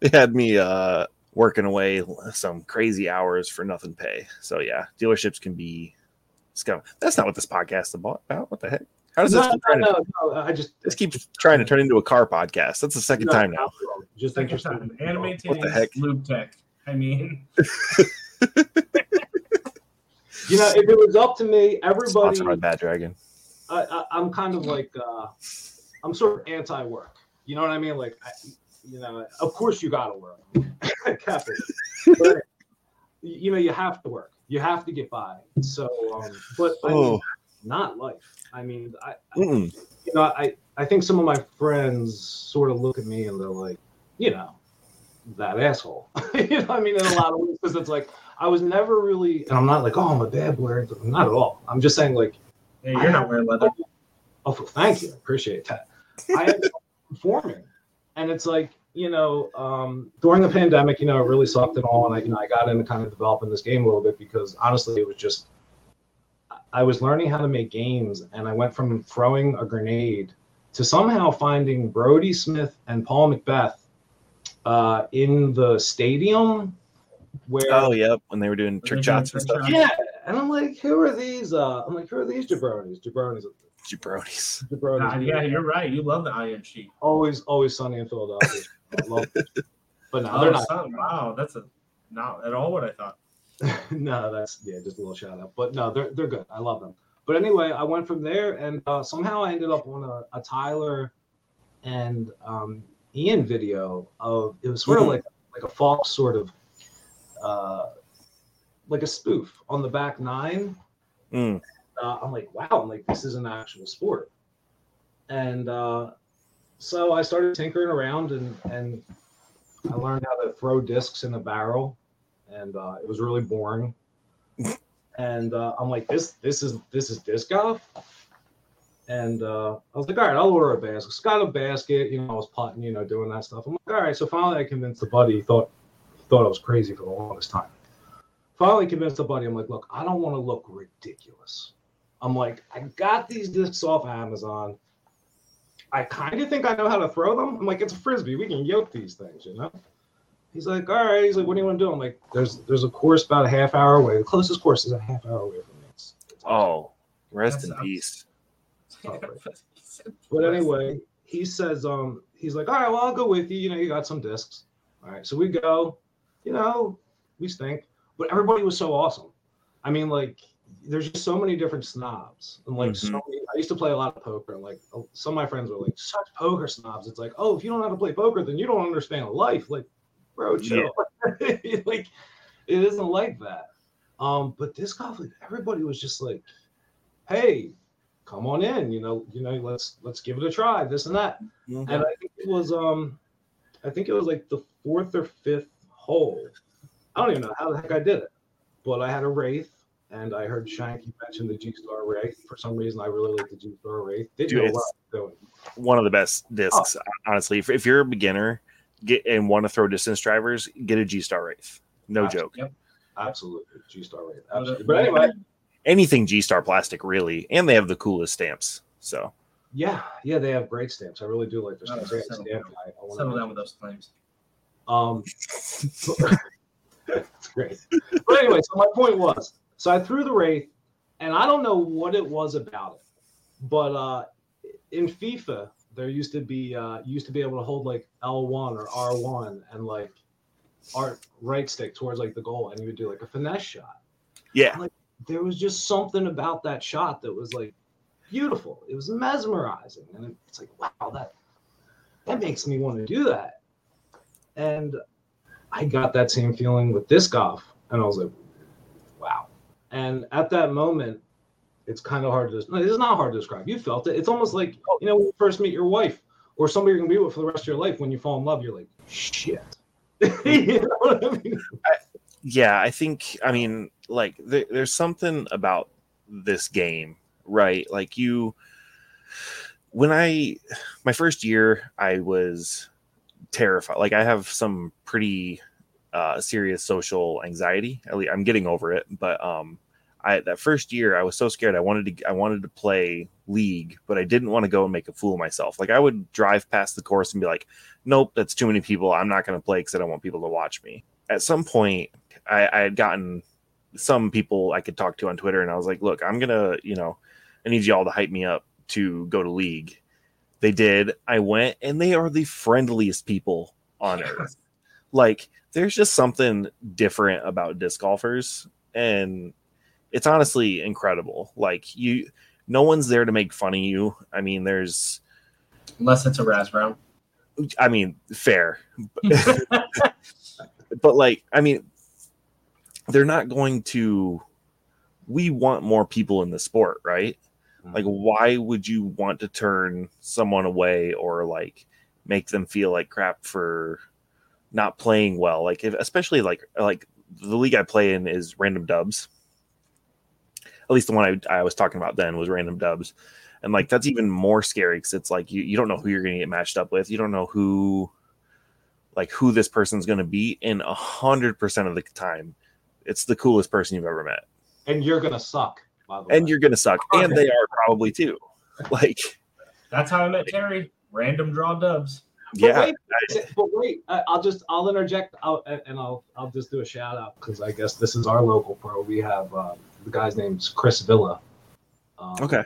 they had me uh, working away some crazy hours for nothing pay. So yeah, dealerships can be scum. That's not what this podcast is about. What the heck? How does No, this? no, try to- no, no, I just This keeps trying to turn into a car podcast. That's the second no, time now. no, Just Second interested. time. Anime What the heck? lube tech. I mean, You know, if it was up to me, everybody. Sponsored by Bad Dragon. I, I, I'm kind of like, uh, I'm sort of anti-work. You know what I mean? Like, I, you know, of course you gotta work, Capitalist. but you know, you have to work. You have to get by. So, um, but I mean, Oh, not life. I mean, I, I, you know, I, I think some of my friends sort of look at me and they're like, you know, that asshole. you know, I mean, in a lot of ways, because it's like I was never really, and I'm not like, oh, I'm a bad boy. Not at all. I'm just saying, like, hey, you're not wearing leather. Oh, thank you. I appreciate that. I am performing, and it's like you know, um, during the pandemic, you know, it really sucked and all, and I, you know, I got into kind of developing this game a little bit because honestly, it was just I was learning how to make games, and I went from throwing a grenade to somehow finding Brodie Smith and Paul McBeth uh, in the stadium where Oh, yep. When they were doing trick shots doing and stuff. shots. yeah, and I'm like, who are these? Uh, I'm like, who are these jabronis? Jabronis, Jabronis. jabronis. Ah, yeah, you're right. You love the IM sheet. always always sunny in Philadelphia. I love it. But no, Oh, they're not. son, wow, that's a not at all what I thought. no, that's yeah, just a little shout out. But no, they're they're good. I love them. But anyway, I went from there, and uh, somehow I ended up on a, a Tyler and um, Ian video of it was sort of Mhm. like like a Fox sort of uh, like a spoof on the back nine. Mm. Uh, I'm like, wow, I'm like, this is an actual sport. And uh, so I started tinkering around and and I learned how to throw discs in a barrel, and uh, it was really boring. and uh, I'm like, this this is this is disc golf. And uh, I was like, all right, I'll order a basket. So got a basket, you know, I was putting, you know, doing that stuff. I'm like, all right. So finally, I convinced the buddy. He thought he thought I was crazy for the longest time. Finally, convinced the buddy. I'm like, look, I don't want to look ridiculous. I'm like, I got these discs off Amazon. I kind of think I know how to throw them. I'm like, it's a frisbee. We can yoke these things, you know. He's like, all right. He's like, what do you want to do? I'm like, there's there's a course about a half hour away. The closest course is a half hour away from me. It's, it's Oh, rest That in sucks. peace. But anyway, he says, um, he's like, all right, well, I'll go with you. You know, you got some discs. All right. So we go, you know, we stink. But everybody was so awesome. I mean, like, there's just so many different snobs. And like so Mhm. many, I used to play a lot of poker, and like uh, some of my friends were like, such poker snobs. It's like, oh, if you don't know how to play poker, then you don't understand life. Like, bro, chill. like, it isn't like that. Um, but this golf, like, everybody was just like, hey, come on in, you know, you know, let's let's give it a try, this and that. Mhm. And I think it was um I think it was like the fourth or fifth hole. I don't even know how the heck I did it, but I had a wraith and I heard Shanky mention the G Star Wraith. For some reason, I really like the G Star Wraith. Didn't Dude, know it's- what I was doing. One of the best discs, honestly. If, if you're a beginner, get and want to throw distance drivers, get a G Star Wraith. No joke. Yep. Absolutely, G Star Wraith. Absolutely. But anyway, Anything G Star plastic, really, and they have the coolest stamps. So yeah, yeah, they have great stamps. I really do like their Oh, stamps. They have settle stamp down. guy. I wanna Settle mention. down with those claims. Um, it's great. But anyway, so my point was, so I threw the wraith, and I don't know what it was about it, but uh, in FIFA there used to be uh, used to be able to hold like L1 or R1 and like art right stick towards like the goal, and you would do like a finesse shot. yeah, There was just something about that shot that was like beautiful. It was mesmerizing, and it's like wow, that that makes me want to do that. And I got that same feeling with disc golf, and I was like, wow. And at that moment, it's kind of hard to. no, It's not hard to describe. You felt it. It's almost like you know when you first meet your wife or somebody you're gonna be with for the rest of your life. When you fall in love, you're like, shit. you know I mean? yeah. I think. I mean, like, there, there's something about this game, right? Like you, when I, my first year, I was terrified. Like I have some pretty uh, serious social anxiety. At least I'm getting over it, but um, I that first year I was so scared. I wanted to I wanted to play league, but I didn't want to go and make a fool of myself. Like I would drive past the course and be like, "Nope, that's too many people. I'm not going to play because I don't want people to watch me." At some point, I, I had gotten some people I could talk to on Twitter, and I was like, "Look, I'm gonna, you know, I need y'all to hype me up to go to league." They did. I went, and they are the friendliest people on earth. Like, there's just something different about disc golfers, and it's honestly incredible. Like, you, no one's there to make fun of you. I mean, there's, Unless it's a Raz Brown. I mean, fair, but like, I mean, they're not going to. We want more people in the sport, right? Mm-hmm. Like, why would you want to turn someone away or like make them feel like crap for not playing well? Like, if, especially like like the league I play in is random dubs. At least the one I, I was talking about then was random dubs, and like that's even more scary because it's like you, you don't know who you're going to get matched up with. You don't know who like who this person's going to be, and a hundred percent of the time, it's the coolest person you've ever met And you're gonna suck. By the and way. you're gonna suck, and they are probably too. Like, That's how I met Terry. Random draw dubs. But yeah, wait, but wait, I- I'll just I'll interject I'll, and I'll I'll just do a shout out because I guess this is our local pro. We have um, the guy's name's Chris Villa. Um, okay,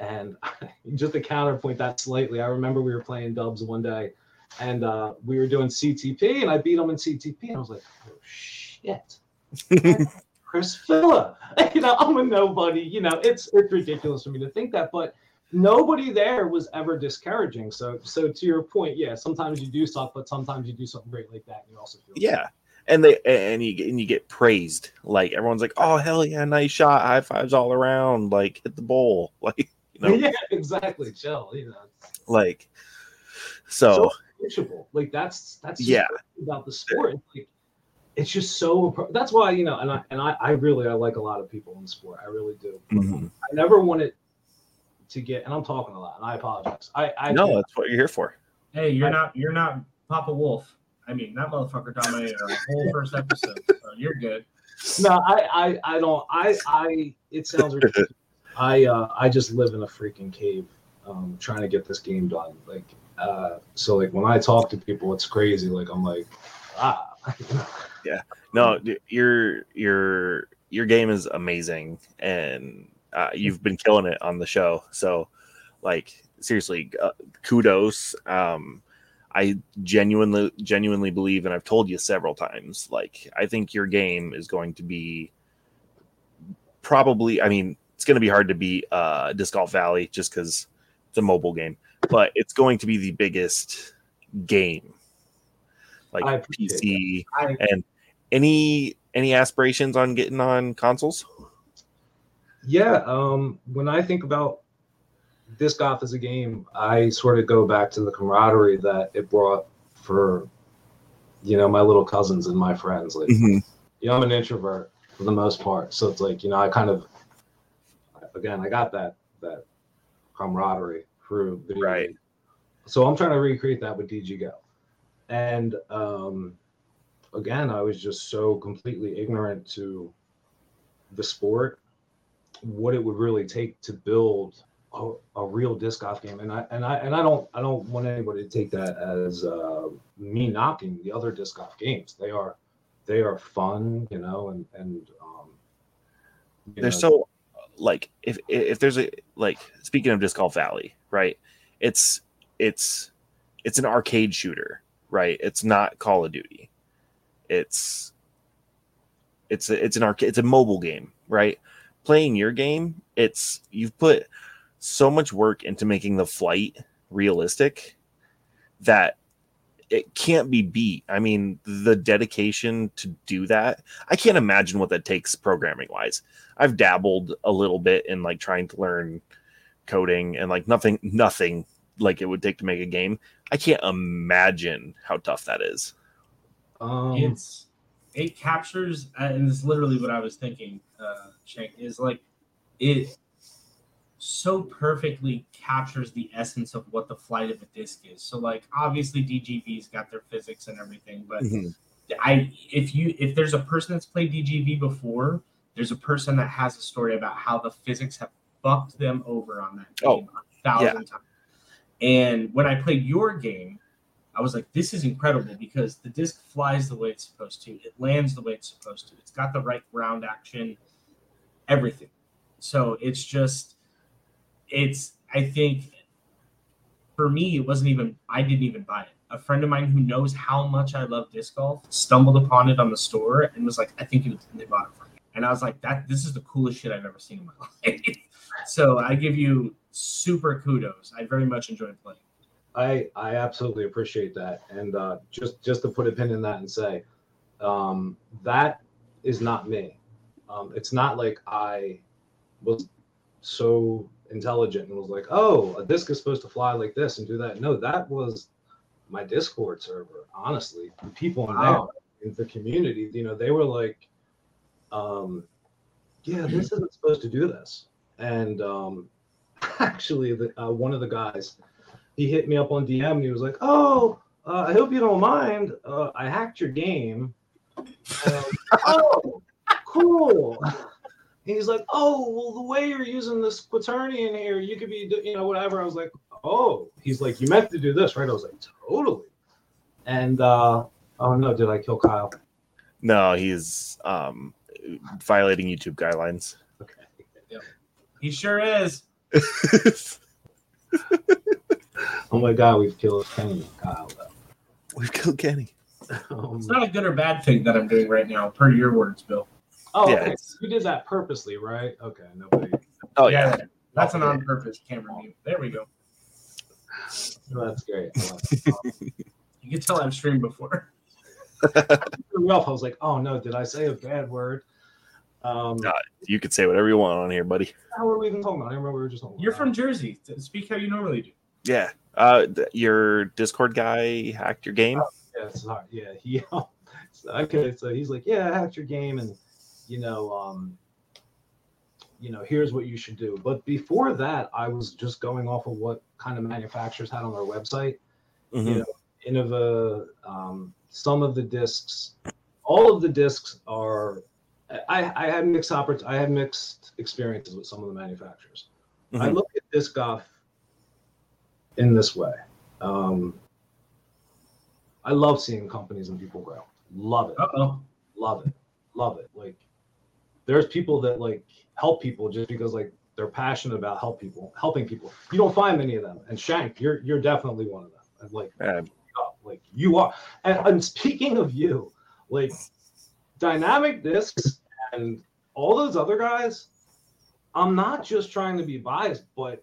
And just to counterpoint that slightly, I remember we were playing dubs one day, and uh, we were doing CTP, and I beat him in CTP. And I was like, oh shit. Chris Villa. You know, I'm a nobody. You know, it's it's ridiculous for me to think that, but nobody there was ever discouraging. So, so to your point, yeah, sometimes you do suck, but sometimes you do something great like that, and you also feel Yeah. And they and you get and you get praised. Like everyone's like, "Oh hell yeah, nice shot! High fives all around! Like hit the bowl!" Like you know, yeah, exactly. Chill, you know. like so. So. Like that's that's Yeah. about the sport. Like it's just so. That's why you know, and I and I, I really I like a lot of people in the sport. I really do. mhm. I never want it to get, and I'm talking a lot, and I apologize. I I No, that's what you're here for. Hey, you're not you're not Papa Wolf. I mean, that motherfucker dominated our whole first episode. So you're good. no, I, I, I don't. I, I. It sounds ridiculous. I, uh, I just live in a freaking cave, um, trying to get this game done. Like, uh, so like when I talk to people, it's crazy. Like I'm like, ah, Yeah, no, your your your game is amazing, and uh, you've been killing it on the show. So, like seriously, uh, kudos. Um, I genuinely genuinely believe, and I've told you several times. Like, I think your game is going to be probably. I mean, it's going to be hard to beat uh, Disc Golf Valley just because it's a mobile game, but it's going to be the biggest game. Like I PC I and any any aspirations on getting on consoles? Yeah, um, when I think about disc golf as a game, I sort of go back to the camaraderie that it brought for, you know, my little cousins and my friends. Like, you know, I'm an introvert for the most part, so it's like, you know, I kind of, again, I got that that camaraderie through video Right. So I'm trying to recreate that with DG Go, and um, again, I was just so completely ignorant to the sport what it would really take to build a, a real disc golf game. And i and i and i don't i don't want anybody to take that as uh, me knocking the other disc golf games. They are they are fun you know and and um They're know, so like if if there's a like speaking of Disc Golf Valley, right? It's it's it's an arcade shooter, right? It's not Call of Duty. It's it's a, it's an arcade it's a mobile game, right? Playing your game, it's you've put so much work into making the flight realistic that it can't be beat. I mean, the dedication to do that, I can't imagine what that takes programming wise. I've dabbled a little bit in like trying to learn coding and like nothing, nothing like it would take to make a game. I can't imagine how tough that is. um, it's it captures uh, and it's literally what I was thinking, uh Shank, is like it so perfectly captures the essence of what the flight of a disc is. So like obviously DGV's got their physics and everything, but I if you if there's a person that's played DGV before, there's a person that has a story about how the physics have fucked them over on that Oh, game a thousand times. And when I played your game, I was like, this is incredible because the disc flies the way it's supposed to. It lands the way it's supposed to. It's got the right ground action, everything. So it's just, it's, I think for me, it wasn't even, I didn't even buy it. A friend of mine who knows how much I love disc golf stumbled upon it on the store and was like, I think it they bought it for me. And I was like, that, this is the coolest shit I've ever seen in my life. so I give you super kudos. I very much enjoyed playing. I I absolutely appreciate that, and uh, just just to put a pin in that and say, um, that is not me. Um, it's not like I was so intelligent and was like, oh, a disc is supposed to fly like this and do that. No, that was my Discord server. Honestly, the people in Wow. there in the community, you know, they were like, um, yeah, this isn't supposed to do this. And um, actually, the, uh, one of the guys he hit me up on DM and he was like, "Oh, uh, I hope you don't mind. Uh, I hacked your game." And like, oh, cool. And he's like, "Oh, well, the way you're using this quaternion here, you could be, you know, whatever." I was like, "Oh." He's like, "You meant to do this, right?" I was like, "Totally." And uh, oh no, did I kill Kyle? No, he's um violating YouTube guidelines. Okay. He sure is. Oh my God, we've killed Kenny and Kyle. We've killed Kenny. Um, It's not a good or bad thing that I'm doing right now, per your words, Bill. oh, Yeah, okay. you did that purposely, right? Okay, nobody. Oh yeah. That's an on purpose camera view. There we go. That's great. I love. You can tell I've streamed before. threw. I was like, oh no, did I say a bad word? Um, No. You could say whatever you want on here, buddy. how were we even talking about? I remember we were just talking. You're from Jersey. Speak how you normally do. Yeah. Uh, th- your Discord guy hacked your game. Yeah, sorry. Yeah, he. okay, so he's like, yeah, I hacked your game, and you know, um, you know, here's what you should do. But before that, I was just going off of what kind of manufacturers had on their website. Mhm. You know, Innova, um, some of the discs, all of the discs are. I, I had mixed oppor- I had mixed experiences with some of the manufacturers. I Mhm. look at disc golf in this way. Um, I love seeing companies and people grow. Love it. Uh oh. Love it. Love it. Like there's people that like help people just because like they're passionate about help people, helping people. You don't find many of them. And Shank, you're you're definitely one of them. And like Uh. Like you are. And, and speaking of you, like dynamic discs and all those other guys, I'm not just trying to be biased, but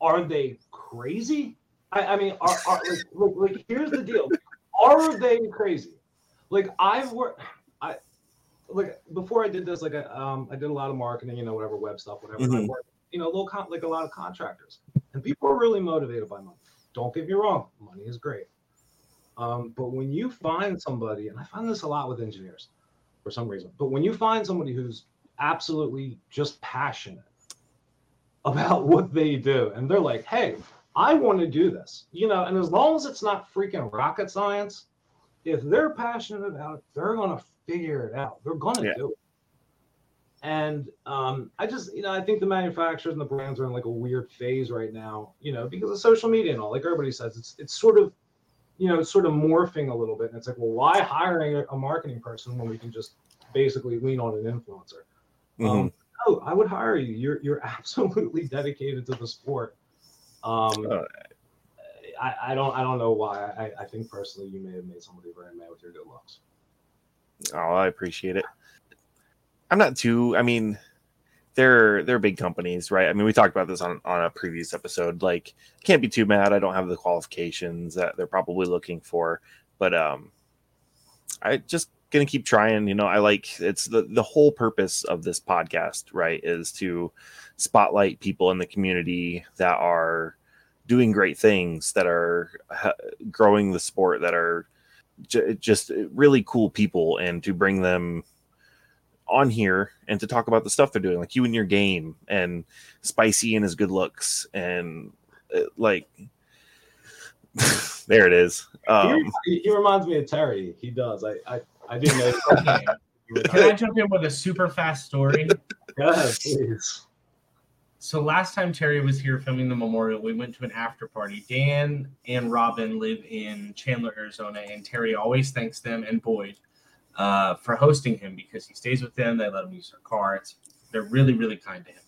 are they crazy? I, I mean, are, are like, like, like here's the deal. Are they crazy? Like I've worked I like before I did this, like I um I did a lot of marketing, you know, whatever web stuff, whatever. Mhm. worked, you know, little con- like a lot of contractors. And people are really motivated by money. Don't get me wrong, money is great. Um, but when you find somebody, and I find this a lot with engineers for some reason, but when you find somebody who's absolutely just passionate about what they do, and they're like, hey, I want to do this, you know, and as long as it's not freaking rocket science, if they're passionate about it, they're going to figure it out. They're going to Yeah. do it. And um, I just, you know, I think the manufacturers and the brands are in like a weird phase right now, you know, because of social media and all. Like everybody says, it's it's sort of, you know, sort of morphing a little bit. And it's like, well, why hiring a, marketing person when we can just basically lean on an influencer? mhm. Um, no, I would hire you. You're you're absolutely dedicated to the sport. Um, Uh, I, I don't I don't know why. I, I think personally you may have made somebody very mad with your good looks. Oh, I appreciate it. I'm not too. I mean, they're they're big companies, right? I mean, we talked about this on on a previous episode. Like, can't be too mad. I don't have the qualifications that they're probably looking for, but um, I just gonna keep trying. You know, I like it's the the whole purpose of this podcast, right? Is to spotlight people in the community that are doing great things, that are growing the sport, that are j- just really cool people and to bring them on here and to talk about the stuff they're doing like you and your game and spicy and his good looks and uh, like there it is um, he, he reminds me of Terry. He does. I I, I didn't know. Okay. Can I jump in with a super fast story? Go ahead, please. So last time Terry was here filming the memorial, we went to an after party. Dan and Robin live in Chandler, Arizona, and Terry always thanks them and Boyd uh, for hosting him because he stays with them. They let him use their car. It's, they're really, really kind to him.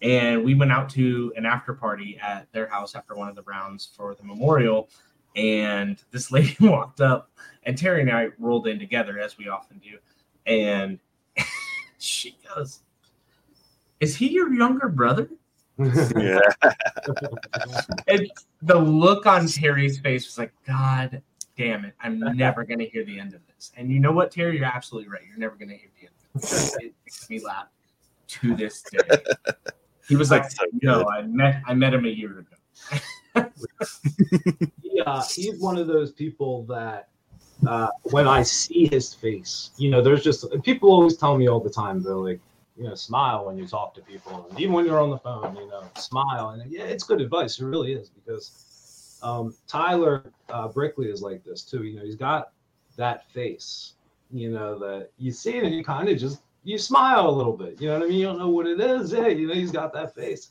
And we went out to an after party at their house after one of the rounds for the memorial. And this lady walked up, and Terry and I rolled in together as we often do. And she goes, Is he your younger brother? yeah And the look on Terry's face was like, God damn it, I'm never gonna hear the end of this. And you know what, Terry, you're absolutely right. You're never gonna hear the end of this. It makes me laugh to this day. He was like, so No. I met I met him a year ago. yeah, he's one of those people that uh, when I see his face, you know, there's just people always tell me all the time, they're like, you know, smile when you talk to people, and even when you're on the phone, you know, smile. And yeah, it's good advice. It really is because um, Tyler uh, Brickley is like this too. You know, he's got that face, you know, that you see it and you kind of just you smile a little bit. You know what I mean? You don't know what it is. Yeah, you know, he's got that face.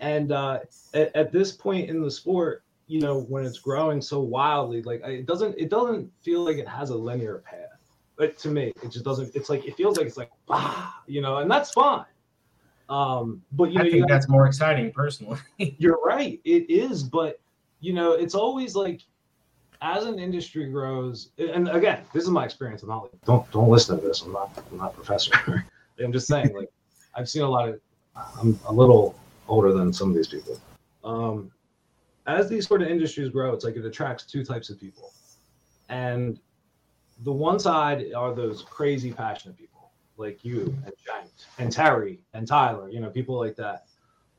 And uh, at, at this point in the sport, you know, when it's growing so wildly, like it doesn't, it doesn't feel like it has a linear path. But to me, it just doesn't. It's like it feels like it's like wow, you know, and that's fine. Um, but you know, I you think got- that's more exciting personally. you're right. It is, but you know, it's always like as an industry grows, and again, this is my experience. I'm not like don't don't listen to this. I'm not I'm not a professor. I'm just saying, like I've seen a lot of. I'm a little older than some of these people. Um, as these sort of industries grow, it's like it attracts two types of people, and the one side are those crazy passionate people like you and Shank and Terry and Tyler, you know, people like that.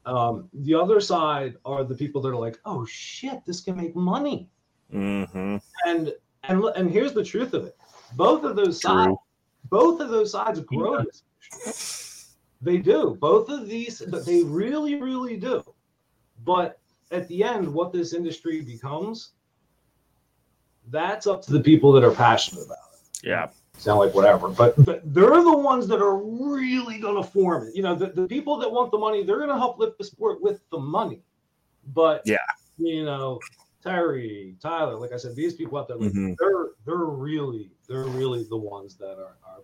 Um, the other side are the people that are like, oh shit, this can make money. Mm-hmm. And and and here's the truth of it. Both of those True. sides, both of those sides grow. this industry. They do. Both of these, but they really, really do. But at the end, what this industry becomes, that's up to the people that are passionate about it Yeah. Sound like whatever, but, but they're the ones that are really going to form it. You know, the, the people that want the money, they're going to help lift the sport with the money. But Yeah. you know, Terry, Tyler, like I said, these people out there, like, Mhm. they're they're really they're really the ones that are are,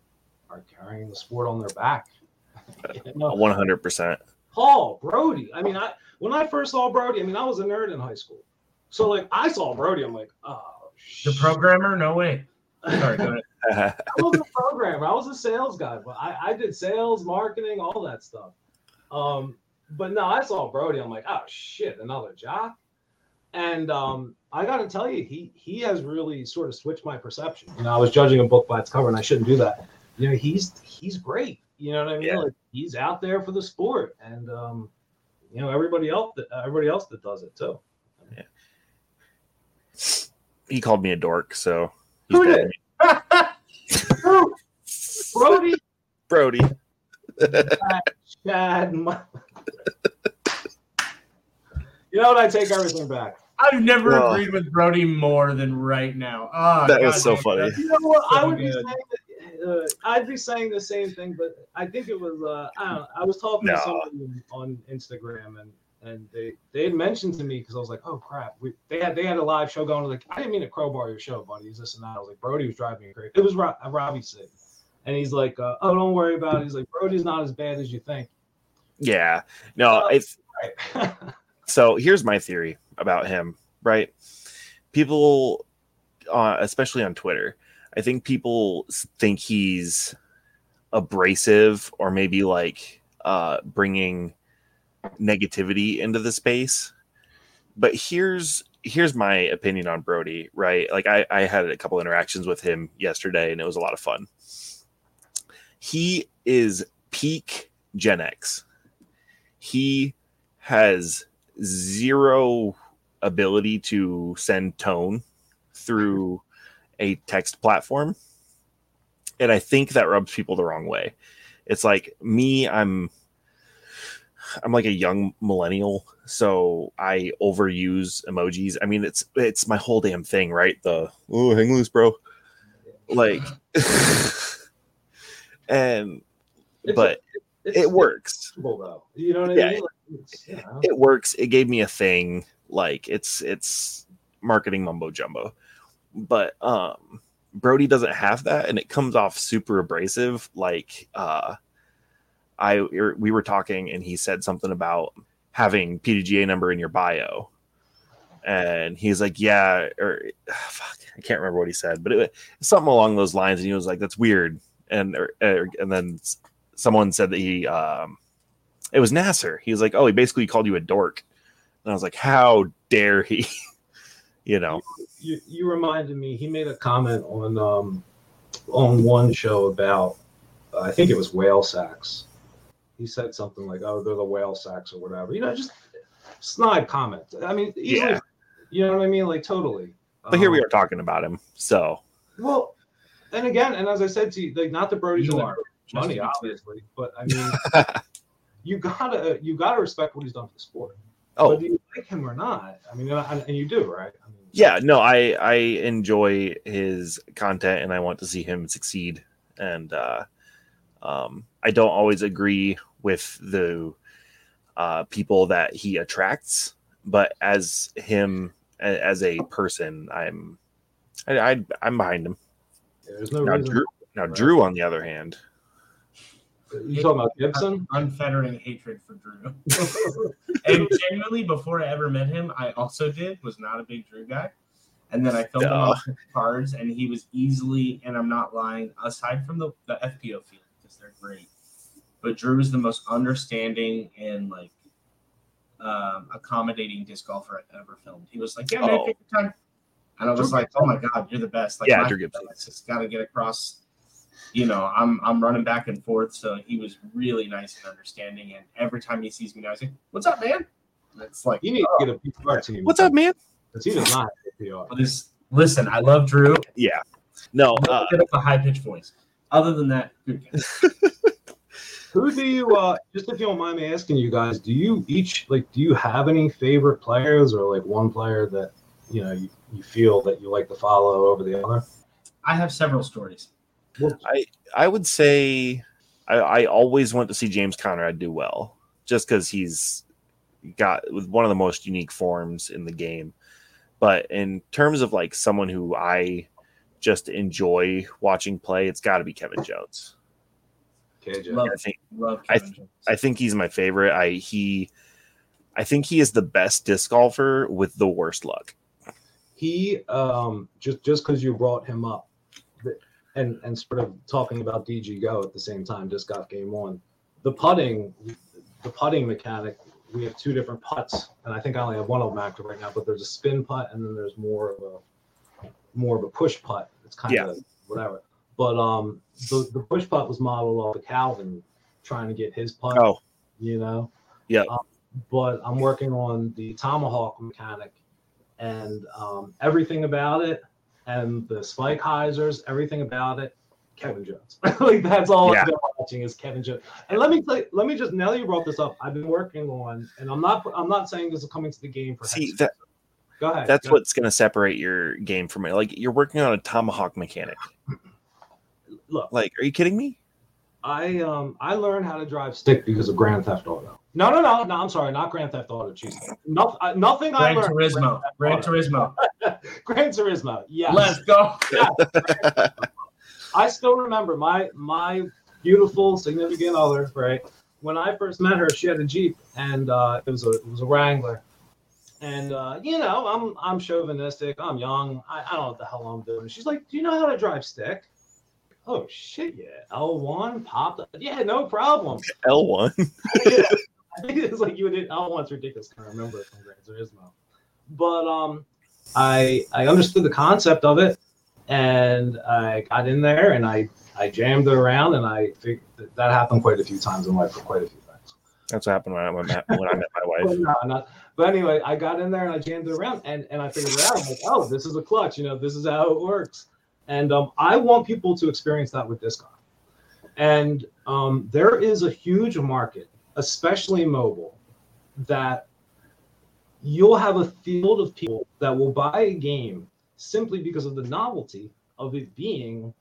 are carrying the sport on their back. You? One hundred percent. Paul Brodie. I mean, I when I first saw Brodie, I mean, I was a nerd in high school, so like I saw Brodie, I'm like, oh, The shit. programmer? No way. Sorry, go ahead. I was a programmer. I was a sales guy, but I, I did sales, marketing, all that stuff. Um, but no, I saw Brodie. I'm like, oh shit, another jock. And um, I got to tell you, he he has really sort of switched my perception. You know, I was judging a book by its cover, and I shouldn't do that. You know, he's he's great. You know what I mean? Yeah. Like, he's out there for the sport, and um, you know everybody else that everybody else that does it too. he called me a dork, so Who did? Than Brodie, Brodie. Chad, my... you know what? I take everything back. I've never Well. agreed with Brodie more than right now. Oh, That was so damn, funny. You know what? I So would be saying that, uh, I'd be saying the same thing, but I think it was uh, I don't know. I was talking No. to somebody on Instagram and and they they had mentioned to me because I was like, oh crap, we, they had they had a live show going. Like I didn't mean to crowbar your show, buddy. He's this and that. I was like, Brodie was driving me crazy. It was Ro- uh, Robbie Sig, and he's like, uh, oh, don't worry about it. He's like, Brodie's not as bad as you think. Yeah. No, Oh. it's Right. so here's my theory about him, right? People, uh, especially on Twitter, I think people think he's abrasive or maybe like uh, bringing negativity into the space. But here's here's my opinion on Brodie, right? Like I, I had a couple interactions with him yesterday, and it was a lot of fun. He is peak Gen X. He has zero ability to send tone through a text platform. And I think that rubs people the wrong way. It's like me, I'm I'm like a young millennial, so I overuse emojis. I mean, it's it's my whole damn thing, right? The oh, hang loose, bro. Like, and It's- but it's it works. though. You know what I Yeah. mean? Like, know. it works. It gave me a thing. Like it's it's marketing mumbo jumbo. But um Brodie doesn't have that and it comes off super abrasive. Like uh I we were talking and he said something about having PDGA number in your bio. And he's like, yeah, or fuck, I can't remember what he said, but it was something along those lines. And he was like, that's weird. And or, or- and then someone said that he um it was Nasser. He was like, "Oh, he basically called you a dork," and I was like, "How dare he?" you know, you, you reminded me he made a comment on um on one show about uh, i think it was Whale Sacs he said something like oh they're the Whale Sacs or whatever you know just snide comment i mean easily, Yeah. you know what i mean like totally but here we Um, are talking about him. So well and again and as i said to you like not the brodie's You in are. for Just to money obviously but i mean you gotta you gotta respect what he's done for the sport oh whether you like him or not i mean and, and you do right i mean yeah, no, I I enjoy his content and I want to see him succeed. And uh, um, I don't always agree with the uh, people that he attracts, but as him as a person, I'm I, I I'm behind him. There's no Now reason Drew, now Drew, on the other hand, you talking about gibson unfettering hatred for Drew. and genuinely, before I ever met him, I also did was not a big Drew guy. And then I filmed him Duh. off cards, and he was easily, and I'm not lying, aside from the, the FPO field because they're great, but Drew is the most understanding and like um, accommodating disc golfer I've ever filmed. He was like, "Yeah, man, Oh. take your time," and I was like, "Oh my god, you're the best!" Like, Yeah, Drew Gibson. It's just got to get across. You know, I'm I'm running back and forth, so he was really nice and understanding. And every time he sees me now, he's like, "What's up, man?" And it's like, You need to get a PR team. What's up, man? Because he does not have a PR. "Oh. Listen, I love Drew. Yeah. No, uh, Get up a high pitched voice. Other than that, good guy. Who do you uh just if you don't mind me asking you guys, do you each like do you have any favorite players or like one player that you know you, you feel that you like to follow over the other? I have several stories. Well, I would say I, I always want to see James Conrad do well, just because he's got with one of the most unique forms in the game. But in terms of like someone who I just enjoy watching play, it's got to be Kevin Jones. KJ. Love, I think love I Kevin Jones. I think he's my favorite. I he I think he is the best disc golfer with the worst luck. He um just just because you brought him up and and sort of talking about DG Go at the same time, just got game one. The putting, the putting mechanic. We have two different putts, and I think I only have one of them active right now. But there's a spin putt, and then there's more of a more of a push putt. It's kind of whatever. But um, the the push putt was modeled off of Calvin trying to get his putt. Oh, You know. Yeah. Um, but I'm working on the tomahawk mechanic, and um, everything about it, and the spike hyzers, everything about it, Kevin Jones. like that's all Yeah. I've been watching is Kevin Jones. And let me play, let me just now that you brought this up, I've been working on, and I'm not I'm not saying this is coming to the game for see that Go ahead. that's go what's going to separate your game from it. Like you're working on a tomahawk mechanic. look. Like, are you kidding me? I um I learned how to drive stick because of Grand Theft Auto. No, no, no, no. I'm sorry, not Grand Theft Auto. Jeez, no, uh, nothing I Gran learned. Turismo. Gran Turismo. Gran Turismo. Yes. Let's go. I still remember my my beautiful significant other. Right when I first met her, she had a Jeep, and uh, it was a it was a Wrangler. And uh, you know, I'm I'm chauvinistic. I'm young. I, I don't know what the hell I'm doing. She's like, "Do you know how to drive stick?" Oh shit, yeah. L1 popped. up. Yeah, no problem. L1. I think it's like you did. L one's ridiculous. I can't remember it from Gran Turismo. But um, I I understood the concept of it, and I got in there and I I jammed it around, and I figured that, that happened quite a few times in life for quite a few times. That's what happened when I, when I met, when I met my wife. But, no, not, but anyway, I got in there and I jammed it around, and and I figured it out. I'm like, oh, this is a clutch. You know, this is how it works. And um, I want people to experience that with disc golf. And um, there is a huge market, especially mobile, that you'll have a field of people that will buy a game simply because of the novelty of it being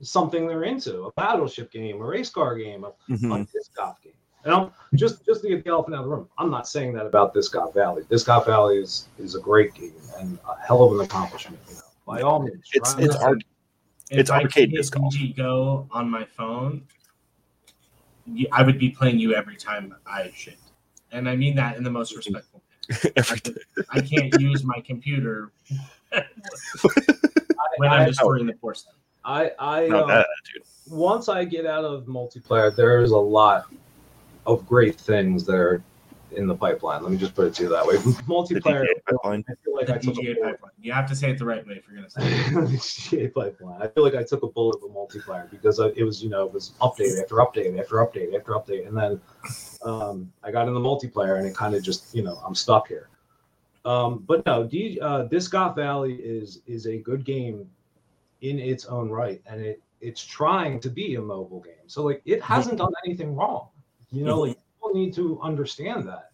something they're into a battleship game, a race car game, a Mhm. a disc golf game. And I'm just just to get the elephant out of the room. I'm not saying that about Disc Golf Valley. Disc Golf Valley is is a great game and a hell of an accomplishment. You know, by all means, It's try it's and- art. If It's arcade disc hit golf. DG Go on my phone, y- I would be playing you every time I shit. And I mean that in the most respectful way. Every I can't use my computer when I, I'm I, destroying the porcelain. I, I Not um, that attitude. once I get out of multiplayer, there's a lot of great things that are in the pipeline. Let me just put it to you that way. Multiplayer, pipeline. I feel like The I took DGA bullet. pipeline. You have to say it the right way if you're gonna say it. DGA pipeline. I feel like I took a bullet with multiplayer because I- it was, you know, it was update after update after update after update, and then um, I got in the multiplayer and it kind of just, you know, I'm stuck here. Um, but no, D, uh, Disc Golf Valley is is a good game in its own right, and it it's trying to be a mobile game. So like, it hasn't done anything wrong. You know, like people need to understand that.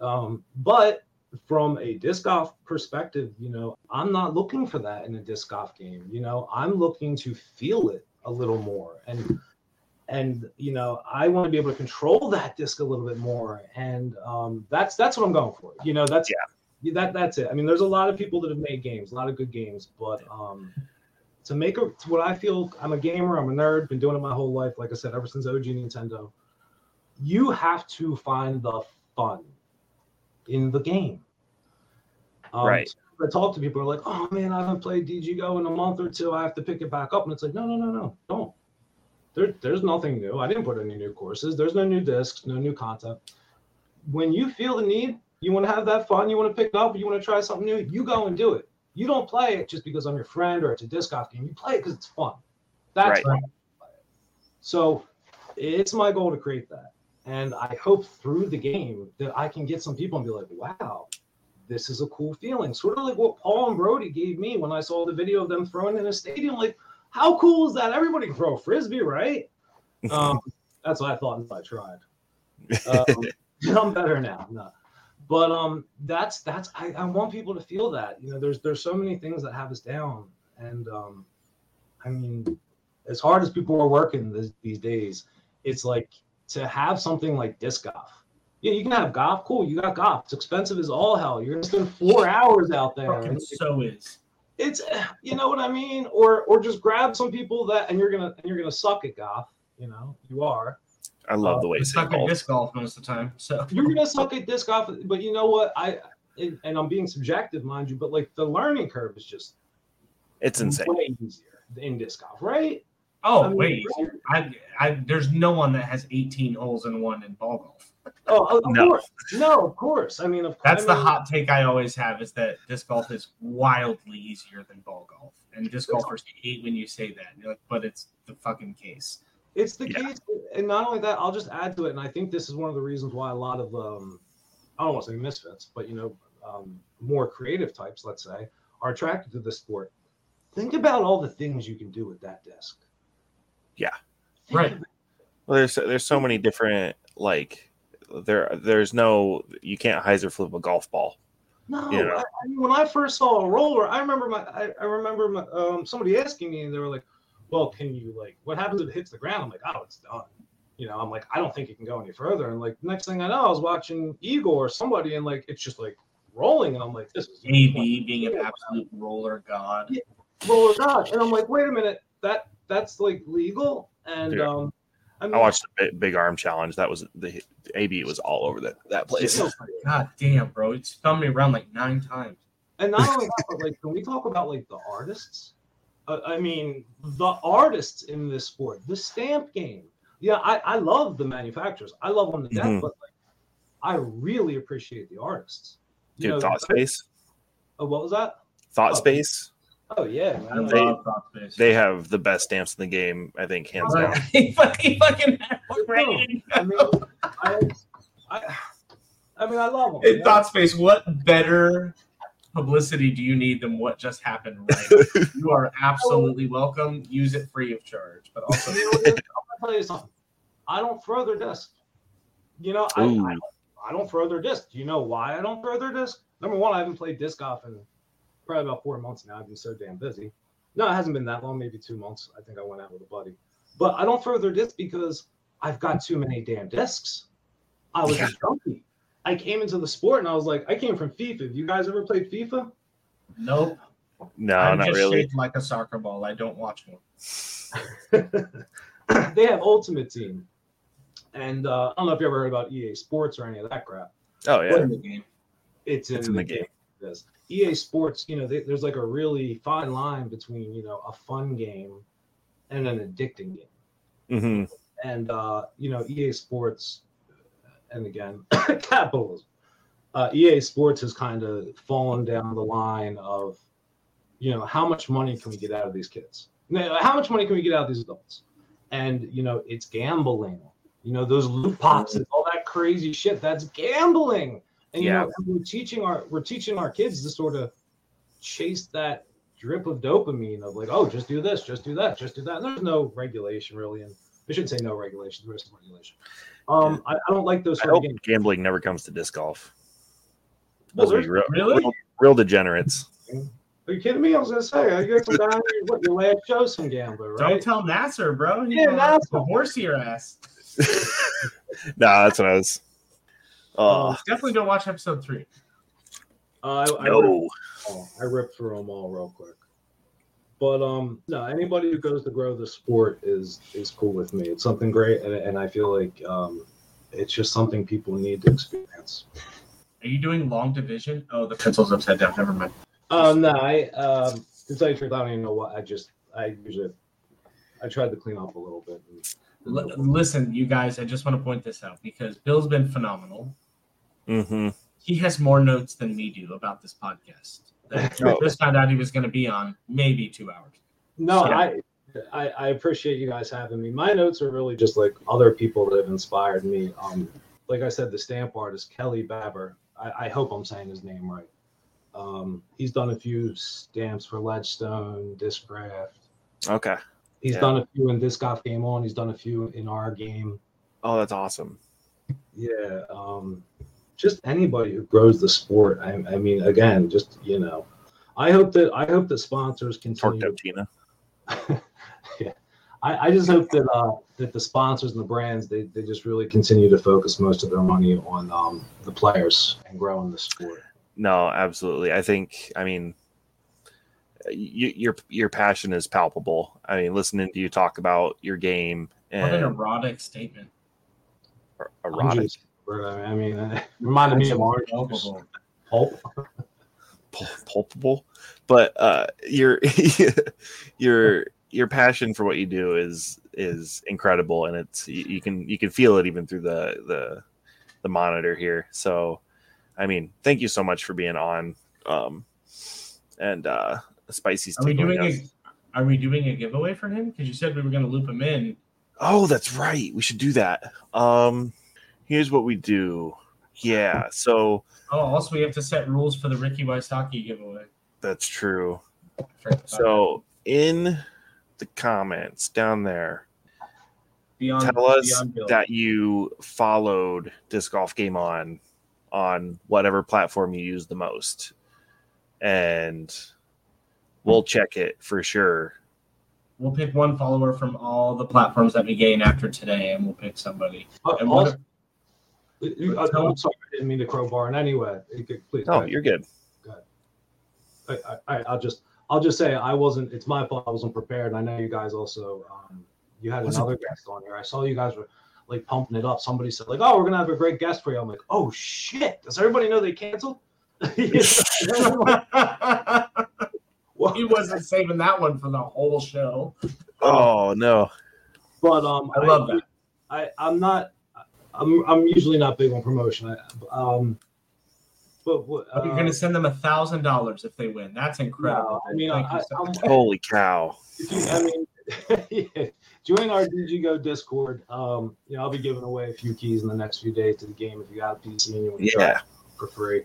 Um, but from a disc golf perspective, you know, I'm not looking for that in a disc golf game. You know, I'm looking to feel it a little more. And and you know i want to be able to control that disc a little bit more. And um, that's that's what i'm going for. You know that's yeah. that that's it. I mean there's a lot of people that have made games a lot of good games but um to make a to what i feel i'm a gamer i'm a nerd been doing it my whole life like i said ever since og nintendo you have to find the fun in the game um, Right. I talk to people like, oh man, I haven't played DG Go in a month or two. I have to pick it back up. And it's like, no, no, no, no, don't. There, there's nothing new. I didn't put any new courses. There's no new discs, no new content. when you feel the need, you want to have that fun, you want to pick it up, you want to try something new, you go and do it. You don't play it just because I'm your friend or it's a disc golf game. You play it because it's fun. That's Right. why I play it. So it's my goal to create that. And I hope through the game that I can get some people and be like, wow, this is a cool feeling. Sort of like what Paul and Brodie gave me when I saw the video of them throwing in a stadium. Like, how cool is that? Everybody can throw a frisbee, right? Um, that's what I thought until I tried. Um, I'm better now. No. But um, that's that's I, I want people to feel that. You know, there's there's so many things that have us down, and um, I mean, as hard as people are working this, these days, it's like to have something like disc golf. Yeah, you can have golf. Cool, you got golf. It's expensive as all hell. You're gonna spend four hours out there. Fucking so is. It's you know what I mean, or or just grab some people that and you're gonna and you're gonna suck at golf. You know, you are. I love the uh, way you It's say not good golf. disc golf most of the time. So you're gonna suck at disc golf, but you know what? I and, and I'm being subjective, mind you, but like the learning curve is just It's insane. way easier in disc golf, right? Oh I mean, wait. I, I there's no one that has 18 holes in one in ball golf. Oh, of No. course, no, of course. I mean, of course. That's I the hot take I always have is that disc golf is wildly easier than ball golf, and disc golfers hate when you say that. You're like, but it's the fucking case. It's the Yeah. case, and not only that, I'll just add to it, and I think this is one of the reasons why a lot of um, I don't want to say misfits, but you know, um, more creative types, let's say, are attracted to the sport. Think about all the things you can do with that disc. Yeah. Right. Well, there's there's so many different like there there's no you can't hyzer flip a golf ball. No, Yeah. I, I mean, when I first saw a roller, I remember my, I, I remember my, um, somebody asking me, and they were like, "Well, can you like, what happens if it hits the ground?" I'm like, "Oh, it's done." You know, I'm like, I don't think it can go any further. And like, next thing I know, I was watching Eagle or somebody, and like, it's just like rolling, and I'm like, "This is AB being an absolute roller god. roller god," and I'm like, "Wait a minute, that that's like legal?" And Yeah. um, I, mean, I watched the big, big arm challenge. That was the AB was all over that that place. God damn, bro, it's spun me around like nine times. And not only that, but like when we talk about like the artists, uh, I mean the artists in this sport, the stamp game. Yeah, I, I love the manufacturers. I love them to death, Mhm. but like I really appreciate the artists. You Dude, know, Thought Space, Oh, what was that? Thought Oh. Space. Oh yeah, I man. They- love Thought Space. They have the best stamps in the game. I think hands down. he fucking fucking ready. I mean, I, I, I mean, I love them. In Thought Space, what better publicity do you need than what just happened right? You are absolutely welcome. Use it free of charge, but also You know, I'm gonna tell you something. I don't throw their disc. You know, I, I, I don't throw their disc. Do you know why I don't throw their disc? Number one, I haven't played disc golf in probably about four months now. I've been so damn busy. No, it hasn't been that long, maybe two months. I think I went out with a buddy. But I don't throw their disc because I've got too many damn discs. I was Yeah. a junkie. I came into the sport and I was like, I came from FIFA. Have you guys ever played FIFA? nope. No, I'm not just really. like a soccer ball. I don't watch one. they have Ultimate Team. And uh, I don't know if you ever heard about EA Sports or any of that crap. Oh yeah. in the game. It's in, It's in the game. This EA Sports, you know, they, there's like a really fine line between you know a fun game and an addicting game. hmm And uh, you know, EA Sports, and again, capitalism. Uh, EA Sports has kind of fallen down the line of, you know, how much money can we get out of these kids? Now, How much money can we get out of these adults? And you know, it's gambling. You know, those loot pops and all that crazy shit. That's gambling. And you Yeah. know, we're teaching our we're teaching our kids to sort of chase that drip of dopamine of like, oh, just do this, just do that, just do that. And there's no regulation really, and I shouldn't say no regulation. There is some regulation. Um, I, I don't like those I hope gambling never comes to disc golf. Those would be real, Really? real, real degenerates. Are you kidding me? I was gonna say, I got some guy. What your last show, some gambler, Don't right? tell Nasser, bro. He's Yeah, gonna Nasser. divorce your ass. nah, that's what I was. Oh Definitely don't watch episode three. Uh, I, I, no. oh, I ripped through them all real quick. But um, no, anybody who goes to grow the sport is is cool with me. It's something great, and, and I feel like um, it's just something people need to experience. Are you doing long division? Oh, the pencil's upside down. Never mind. Um, no, I um, to tell you the truth, I don't even know what. I just I usually I tried to clean up a little bit. And, L- listen, you guys, I just want to point this out because Bill's been phenomenal. Mm-hmm. He has more notes than we do about this podcast. That just found out he was going to be on maybe two hours. No, Yeah. I, I I appreciate you guys having me. My notes are really just like other people that have inspired me. Um, like I said, the stamp artist Kelly Babber. I, I hope I'm saying his name right. Um, he's done a few stamps for Ledgestone, Discraft. Okay. He's Yeah. done a few in Disc Golf Game On. He's done a few in our game. Oh, that's awesome. Yeah. Um, just anybody who grows the sport. I, I mean, again, just you know, I hope that I hope that sponsors continue. Torqued out Tina. yeah. I, I just hope that uh, that the sponsors and the brands they, they just really continue to focus most of their money on um, the players and growing the sport. No, absolutely. I think. I mean, you, your your passion is palpable. I mean, listening to you talk about your game and What an erotic statement. Erotic, just- I mean, it reminded me of Orange Juice. Palpable. Pulp. pulpable, but uh, your your your passion for what you do is is incredible, and it's you, you can you can feel it even through the the the monitor here. So, I mean, thank you so much for being on. Um, and uh, Spicy's Are we doing us. a Are we doing a giveaway for him? Because you said we were going to loop him in. Oh, that's right. We should do that. Um, here's what we do. Yeah, so Oh, also we have to set rules for the Ricky Wysocki giveaway. that's true. I forgot about So in the comments down there, beyond, tell us Beyond that you followed disc golf game on on whatever platform you use the most and we'll check it for sure we'll pick one follower from all the platforms that we gain after today, and we'll pick somebody. Uh, And also- what- uh, uh, I'm sorry, I didn't mean to crowbar in any way. You could- Please. go oh you're good Good. I, I- I'll just I'll just say I wasn't. It's my fault. I wasn't prepared. And I know you guys also. Um, you had Wasn't another guest on here. I saw you guys were like pumping it up. Somebody said like, "Oh, we're gonna have a great guest for you." I'm like, "Oh shit! Does everybody know they canceled?" Well, he wasn't saving that one for the whole show. oh no but um, I love that. I I'm not. I'm I'm usually not big on promotion. I, um, but what? You're uh, going to send them a thousand dollars if they win. That's incredible. No, I mean, I- so I'm- holy cow if you, I mean, yeah, join our DG Go Discord. Um, you know, I'll be giving away a few keys in the next few days to the game if you got a PC and you want to yeah for free.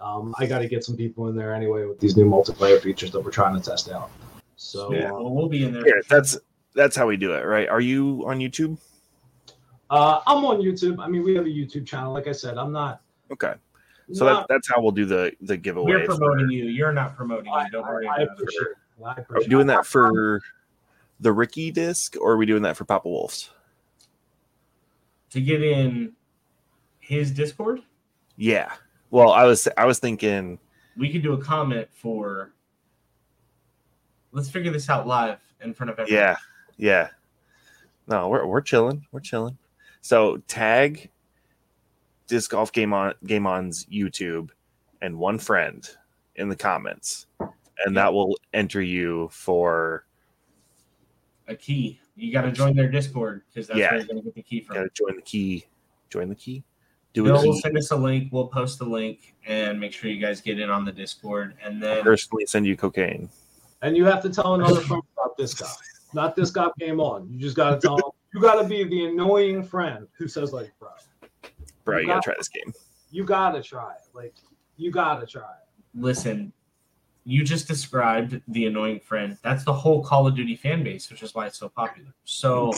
Um, I got to get some people in there anyway with these new multiplayer features that we're trying to test out. So, Yeah. uh, Well, we'll be in there. here that's that's how we do it right are you on youtube uh, I'm on YouTube. I mean, we have a YouTube channel. Like I said, I'm not. okay so that, that's how we'll do the the giveaway We're promoting you. You're not promoting I, you. Don't I- worry I about appreciate it. I are we appreciate doing that for the ricky disc or are we doing that for papa wolves To get in his Discord, yeah well i was i was thinking we could do a comment for. Let's figure this out live in front of everyone. Yeah, yeah. No, we're we're chilling. We're chilling. So tag disc golf game on game on's YouTube and one friend in the comments, and that will enter you for A key. You got to join their Discord because that's Yeah. where you're going to get the key from. gotta join the key. Join the key. Do Bill a will send us a link. We'll post the link and make sure you guys get in on the Discord. And then Personally, send you cocaine. And you have to tell another friend about this guy. Not this guy game on. You just got to tell him. You got to be the annoying friend who says like, bro, Bro, you You gotta got- try this game. you got to try it. Like, you got to try it. listen, you just described the annoying friend. That's the whole Call of Duty fan base, which is why it's so popular. So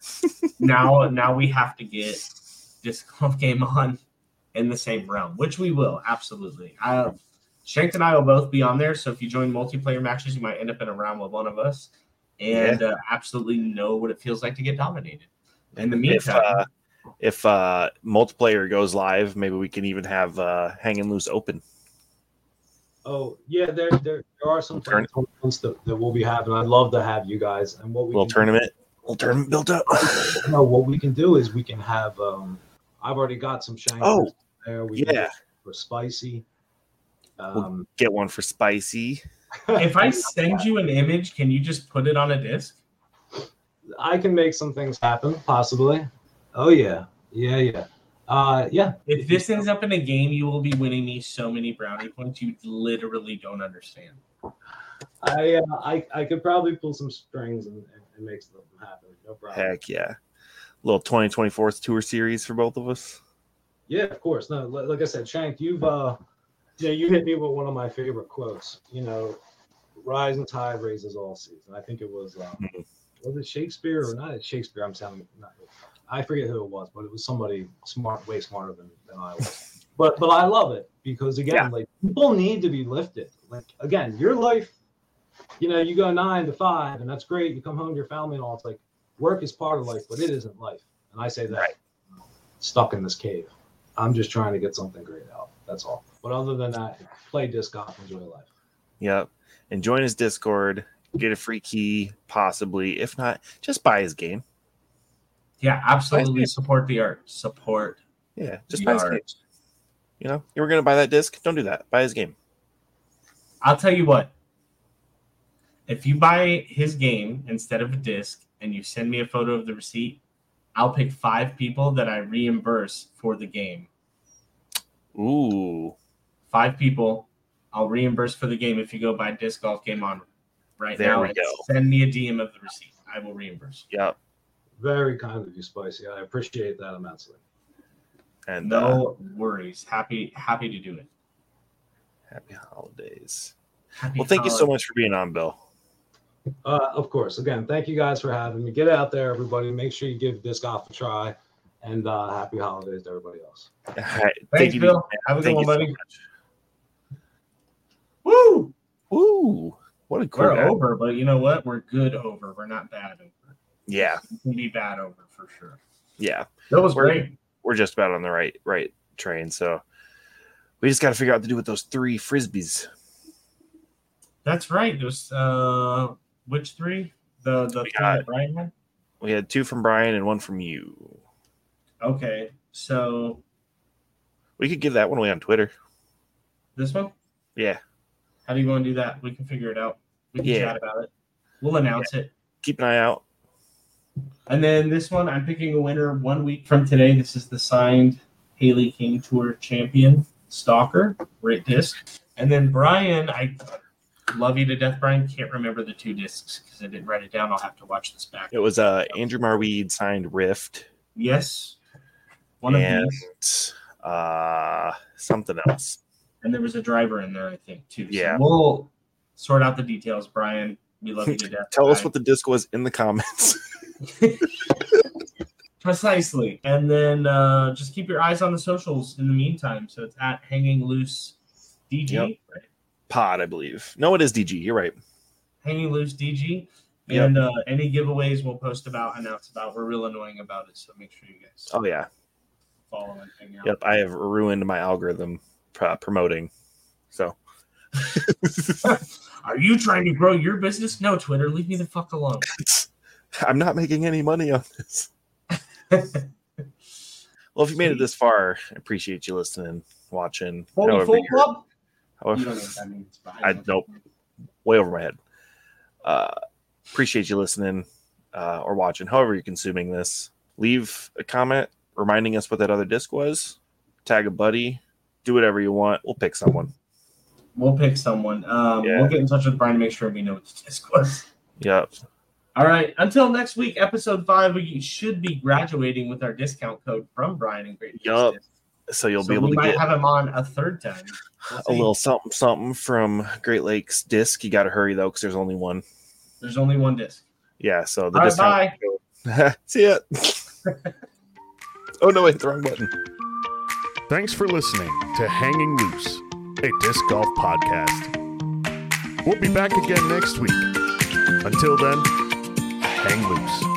now, now we have to get this golf game on in the same realm, which we will absolutely. I, Shank and I will both be on there. So if you join multiplayer matches, you might end up in a round with one of us, and uh, absolutely know what it feels like to get dominated. In the If meantime, uh, if uh, multiplayer goes live, maybe we can even have uh, hanging loose open. Oh yeah, there there, there are some Turn- tournaments that, that we'll be having. I'd love to have you guys. And what we little can tournament, little tournament built up. Do, no, what we can do is we can have. um I've already got some shanks Oh, there. We can yeah. get for spicy. Um, Get one for spicy. If I send you an image, can you just put it on a disc? I can make some things happen, possibly. Oh yeah, yeah, yeah. Uh, yeah, If this ends up in a game, you will be winning me so many brownie points you literally don't understand. I, uh, I, I could probably pull some strings and, and, and make something happen. No problem. Heck yeah. Little 2024 tour series for both of us. Yeah, of course. No, like I said, Shank, you've uh, you know, you hit me with one of my favorite quotes. You know, "Rise and tide raises all seas," and I think it was um, was it Shakespeare or not? Shakespeare. I'm sounding not. I forget who it was, but it was somebody smart, way smarter than, than I was. But but I love it because again, Yeah. like people need to be lifted. Like again, your life, you know, you go nine to five, and that's great. You come home to your family and all. It's like work is part of life, but it isn't life. And I say that Right. stuck in this cave. I'm just trying to get something great out. That's all. But other than that, play disc golf, enjoy life. Yep. And join his Discord. Get a free key, possibly. If not, just buy his game. Yeah, absolutely support the art. Support Yeah, just buy his game. You know, you were gonna buy that disc. Don't do that. Buy his game. I'll tell you what. If you buy his game instead of a disc and you send me a photo of the receipt, I'll pick five people that I reimburse for the game. Ooh, Five people I'll reimburse for the game if you go buy disc golf game on right There now. we go. Send me a DM of the receipt. I will reimburse. yep. Very kind of you, Spicy. I appreciate that immensely. And uh, No worries. Happy happy to do it. happy holidays. Happy Well, thank you so much for being on, Bill. Uh, of course. Again, thank you guys for having me. Get out there, everybody. Make sure you give disc golf a try. And uh, happy holidays to everybody else. All right. Thanks, thank you, Bill. Have a good one, you so buddy. much. Woo! Ooh, what a cool We're guy. over, but you know what? We're good over. We're not bad over. Yeah, We can be bad over for sure. yeah. That was We're- great. We're just about on the right right train. So we just got to figure out what to do with those three frisbees. That's right. Those uh which three? The the We three got- Brian had? We had two from Brian and one from you. Okay. So We could give that one away on Twitter. this one? Yeah, How do you want to do that? We can figure it out. We can Yeah. chat about it. We'll announce it. keep an eye out. And then this one, I'm picking a winner one week from today. This is the signed Hailey King Tour champion, Stalker, Great disc. And then Brian, I love you to death, Brian. Can't remember the two discs because I didn't write it down. I'll have to watch this back. It was uh Andrew Marwede signed Rift Yes. One of these. uh something else. And there was a driver in there, I think, too. So Yeah. we'll sort out the details, Brian. We love you to death. Tell us what the disc was in the comments. Precisely. And then uh, just keep your eyes on the socials in the meantime. So it's at Hanging Loose DG, Yep. right? Pod, I believe. No, it is DG. You're right. Hanging Loose DG. Yep. And uh, any giveaways we'll post about, announce about. We're real annoying about it. So make sure you guys Oh yeah. Follow out. Yep. I have ruined my algorithm promoting. So Are you trying to grow your business? No, Twitter. Leave me the fuck alone. I'm not making any money on this. Well, if you made it this far, I appreciate you listening, watching. Holy Full Club? however- You don't know means. I know. nope. way over my head. Uh, appreciate you listening uh, or watching, however you're consuming this. Leave a comment reminding us what that other disc was. Tag a buddy. Do whatever you want. We'll pick someone. We'll pick someone. Um, Yeah. We'll get in touch with Brian to make sure we know what the disc was. Yep. All right. Until next week, episode five, we should be graduating with our discount code from Brian and Great. Yup. So you'll So be able to get have him on a third time. We'll a little something something from Great Lakes disc. You got to hurry though, because there's only one. There's only one disc. Yeah. So the All right, discount. bye. See ya. oh no! Wait, the wrong button. Thanks for listening to Hanging Loose, a disc golf podcast. We'll be back again next week. Until then, hang loose.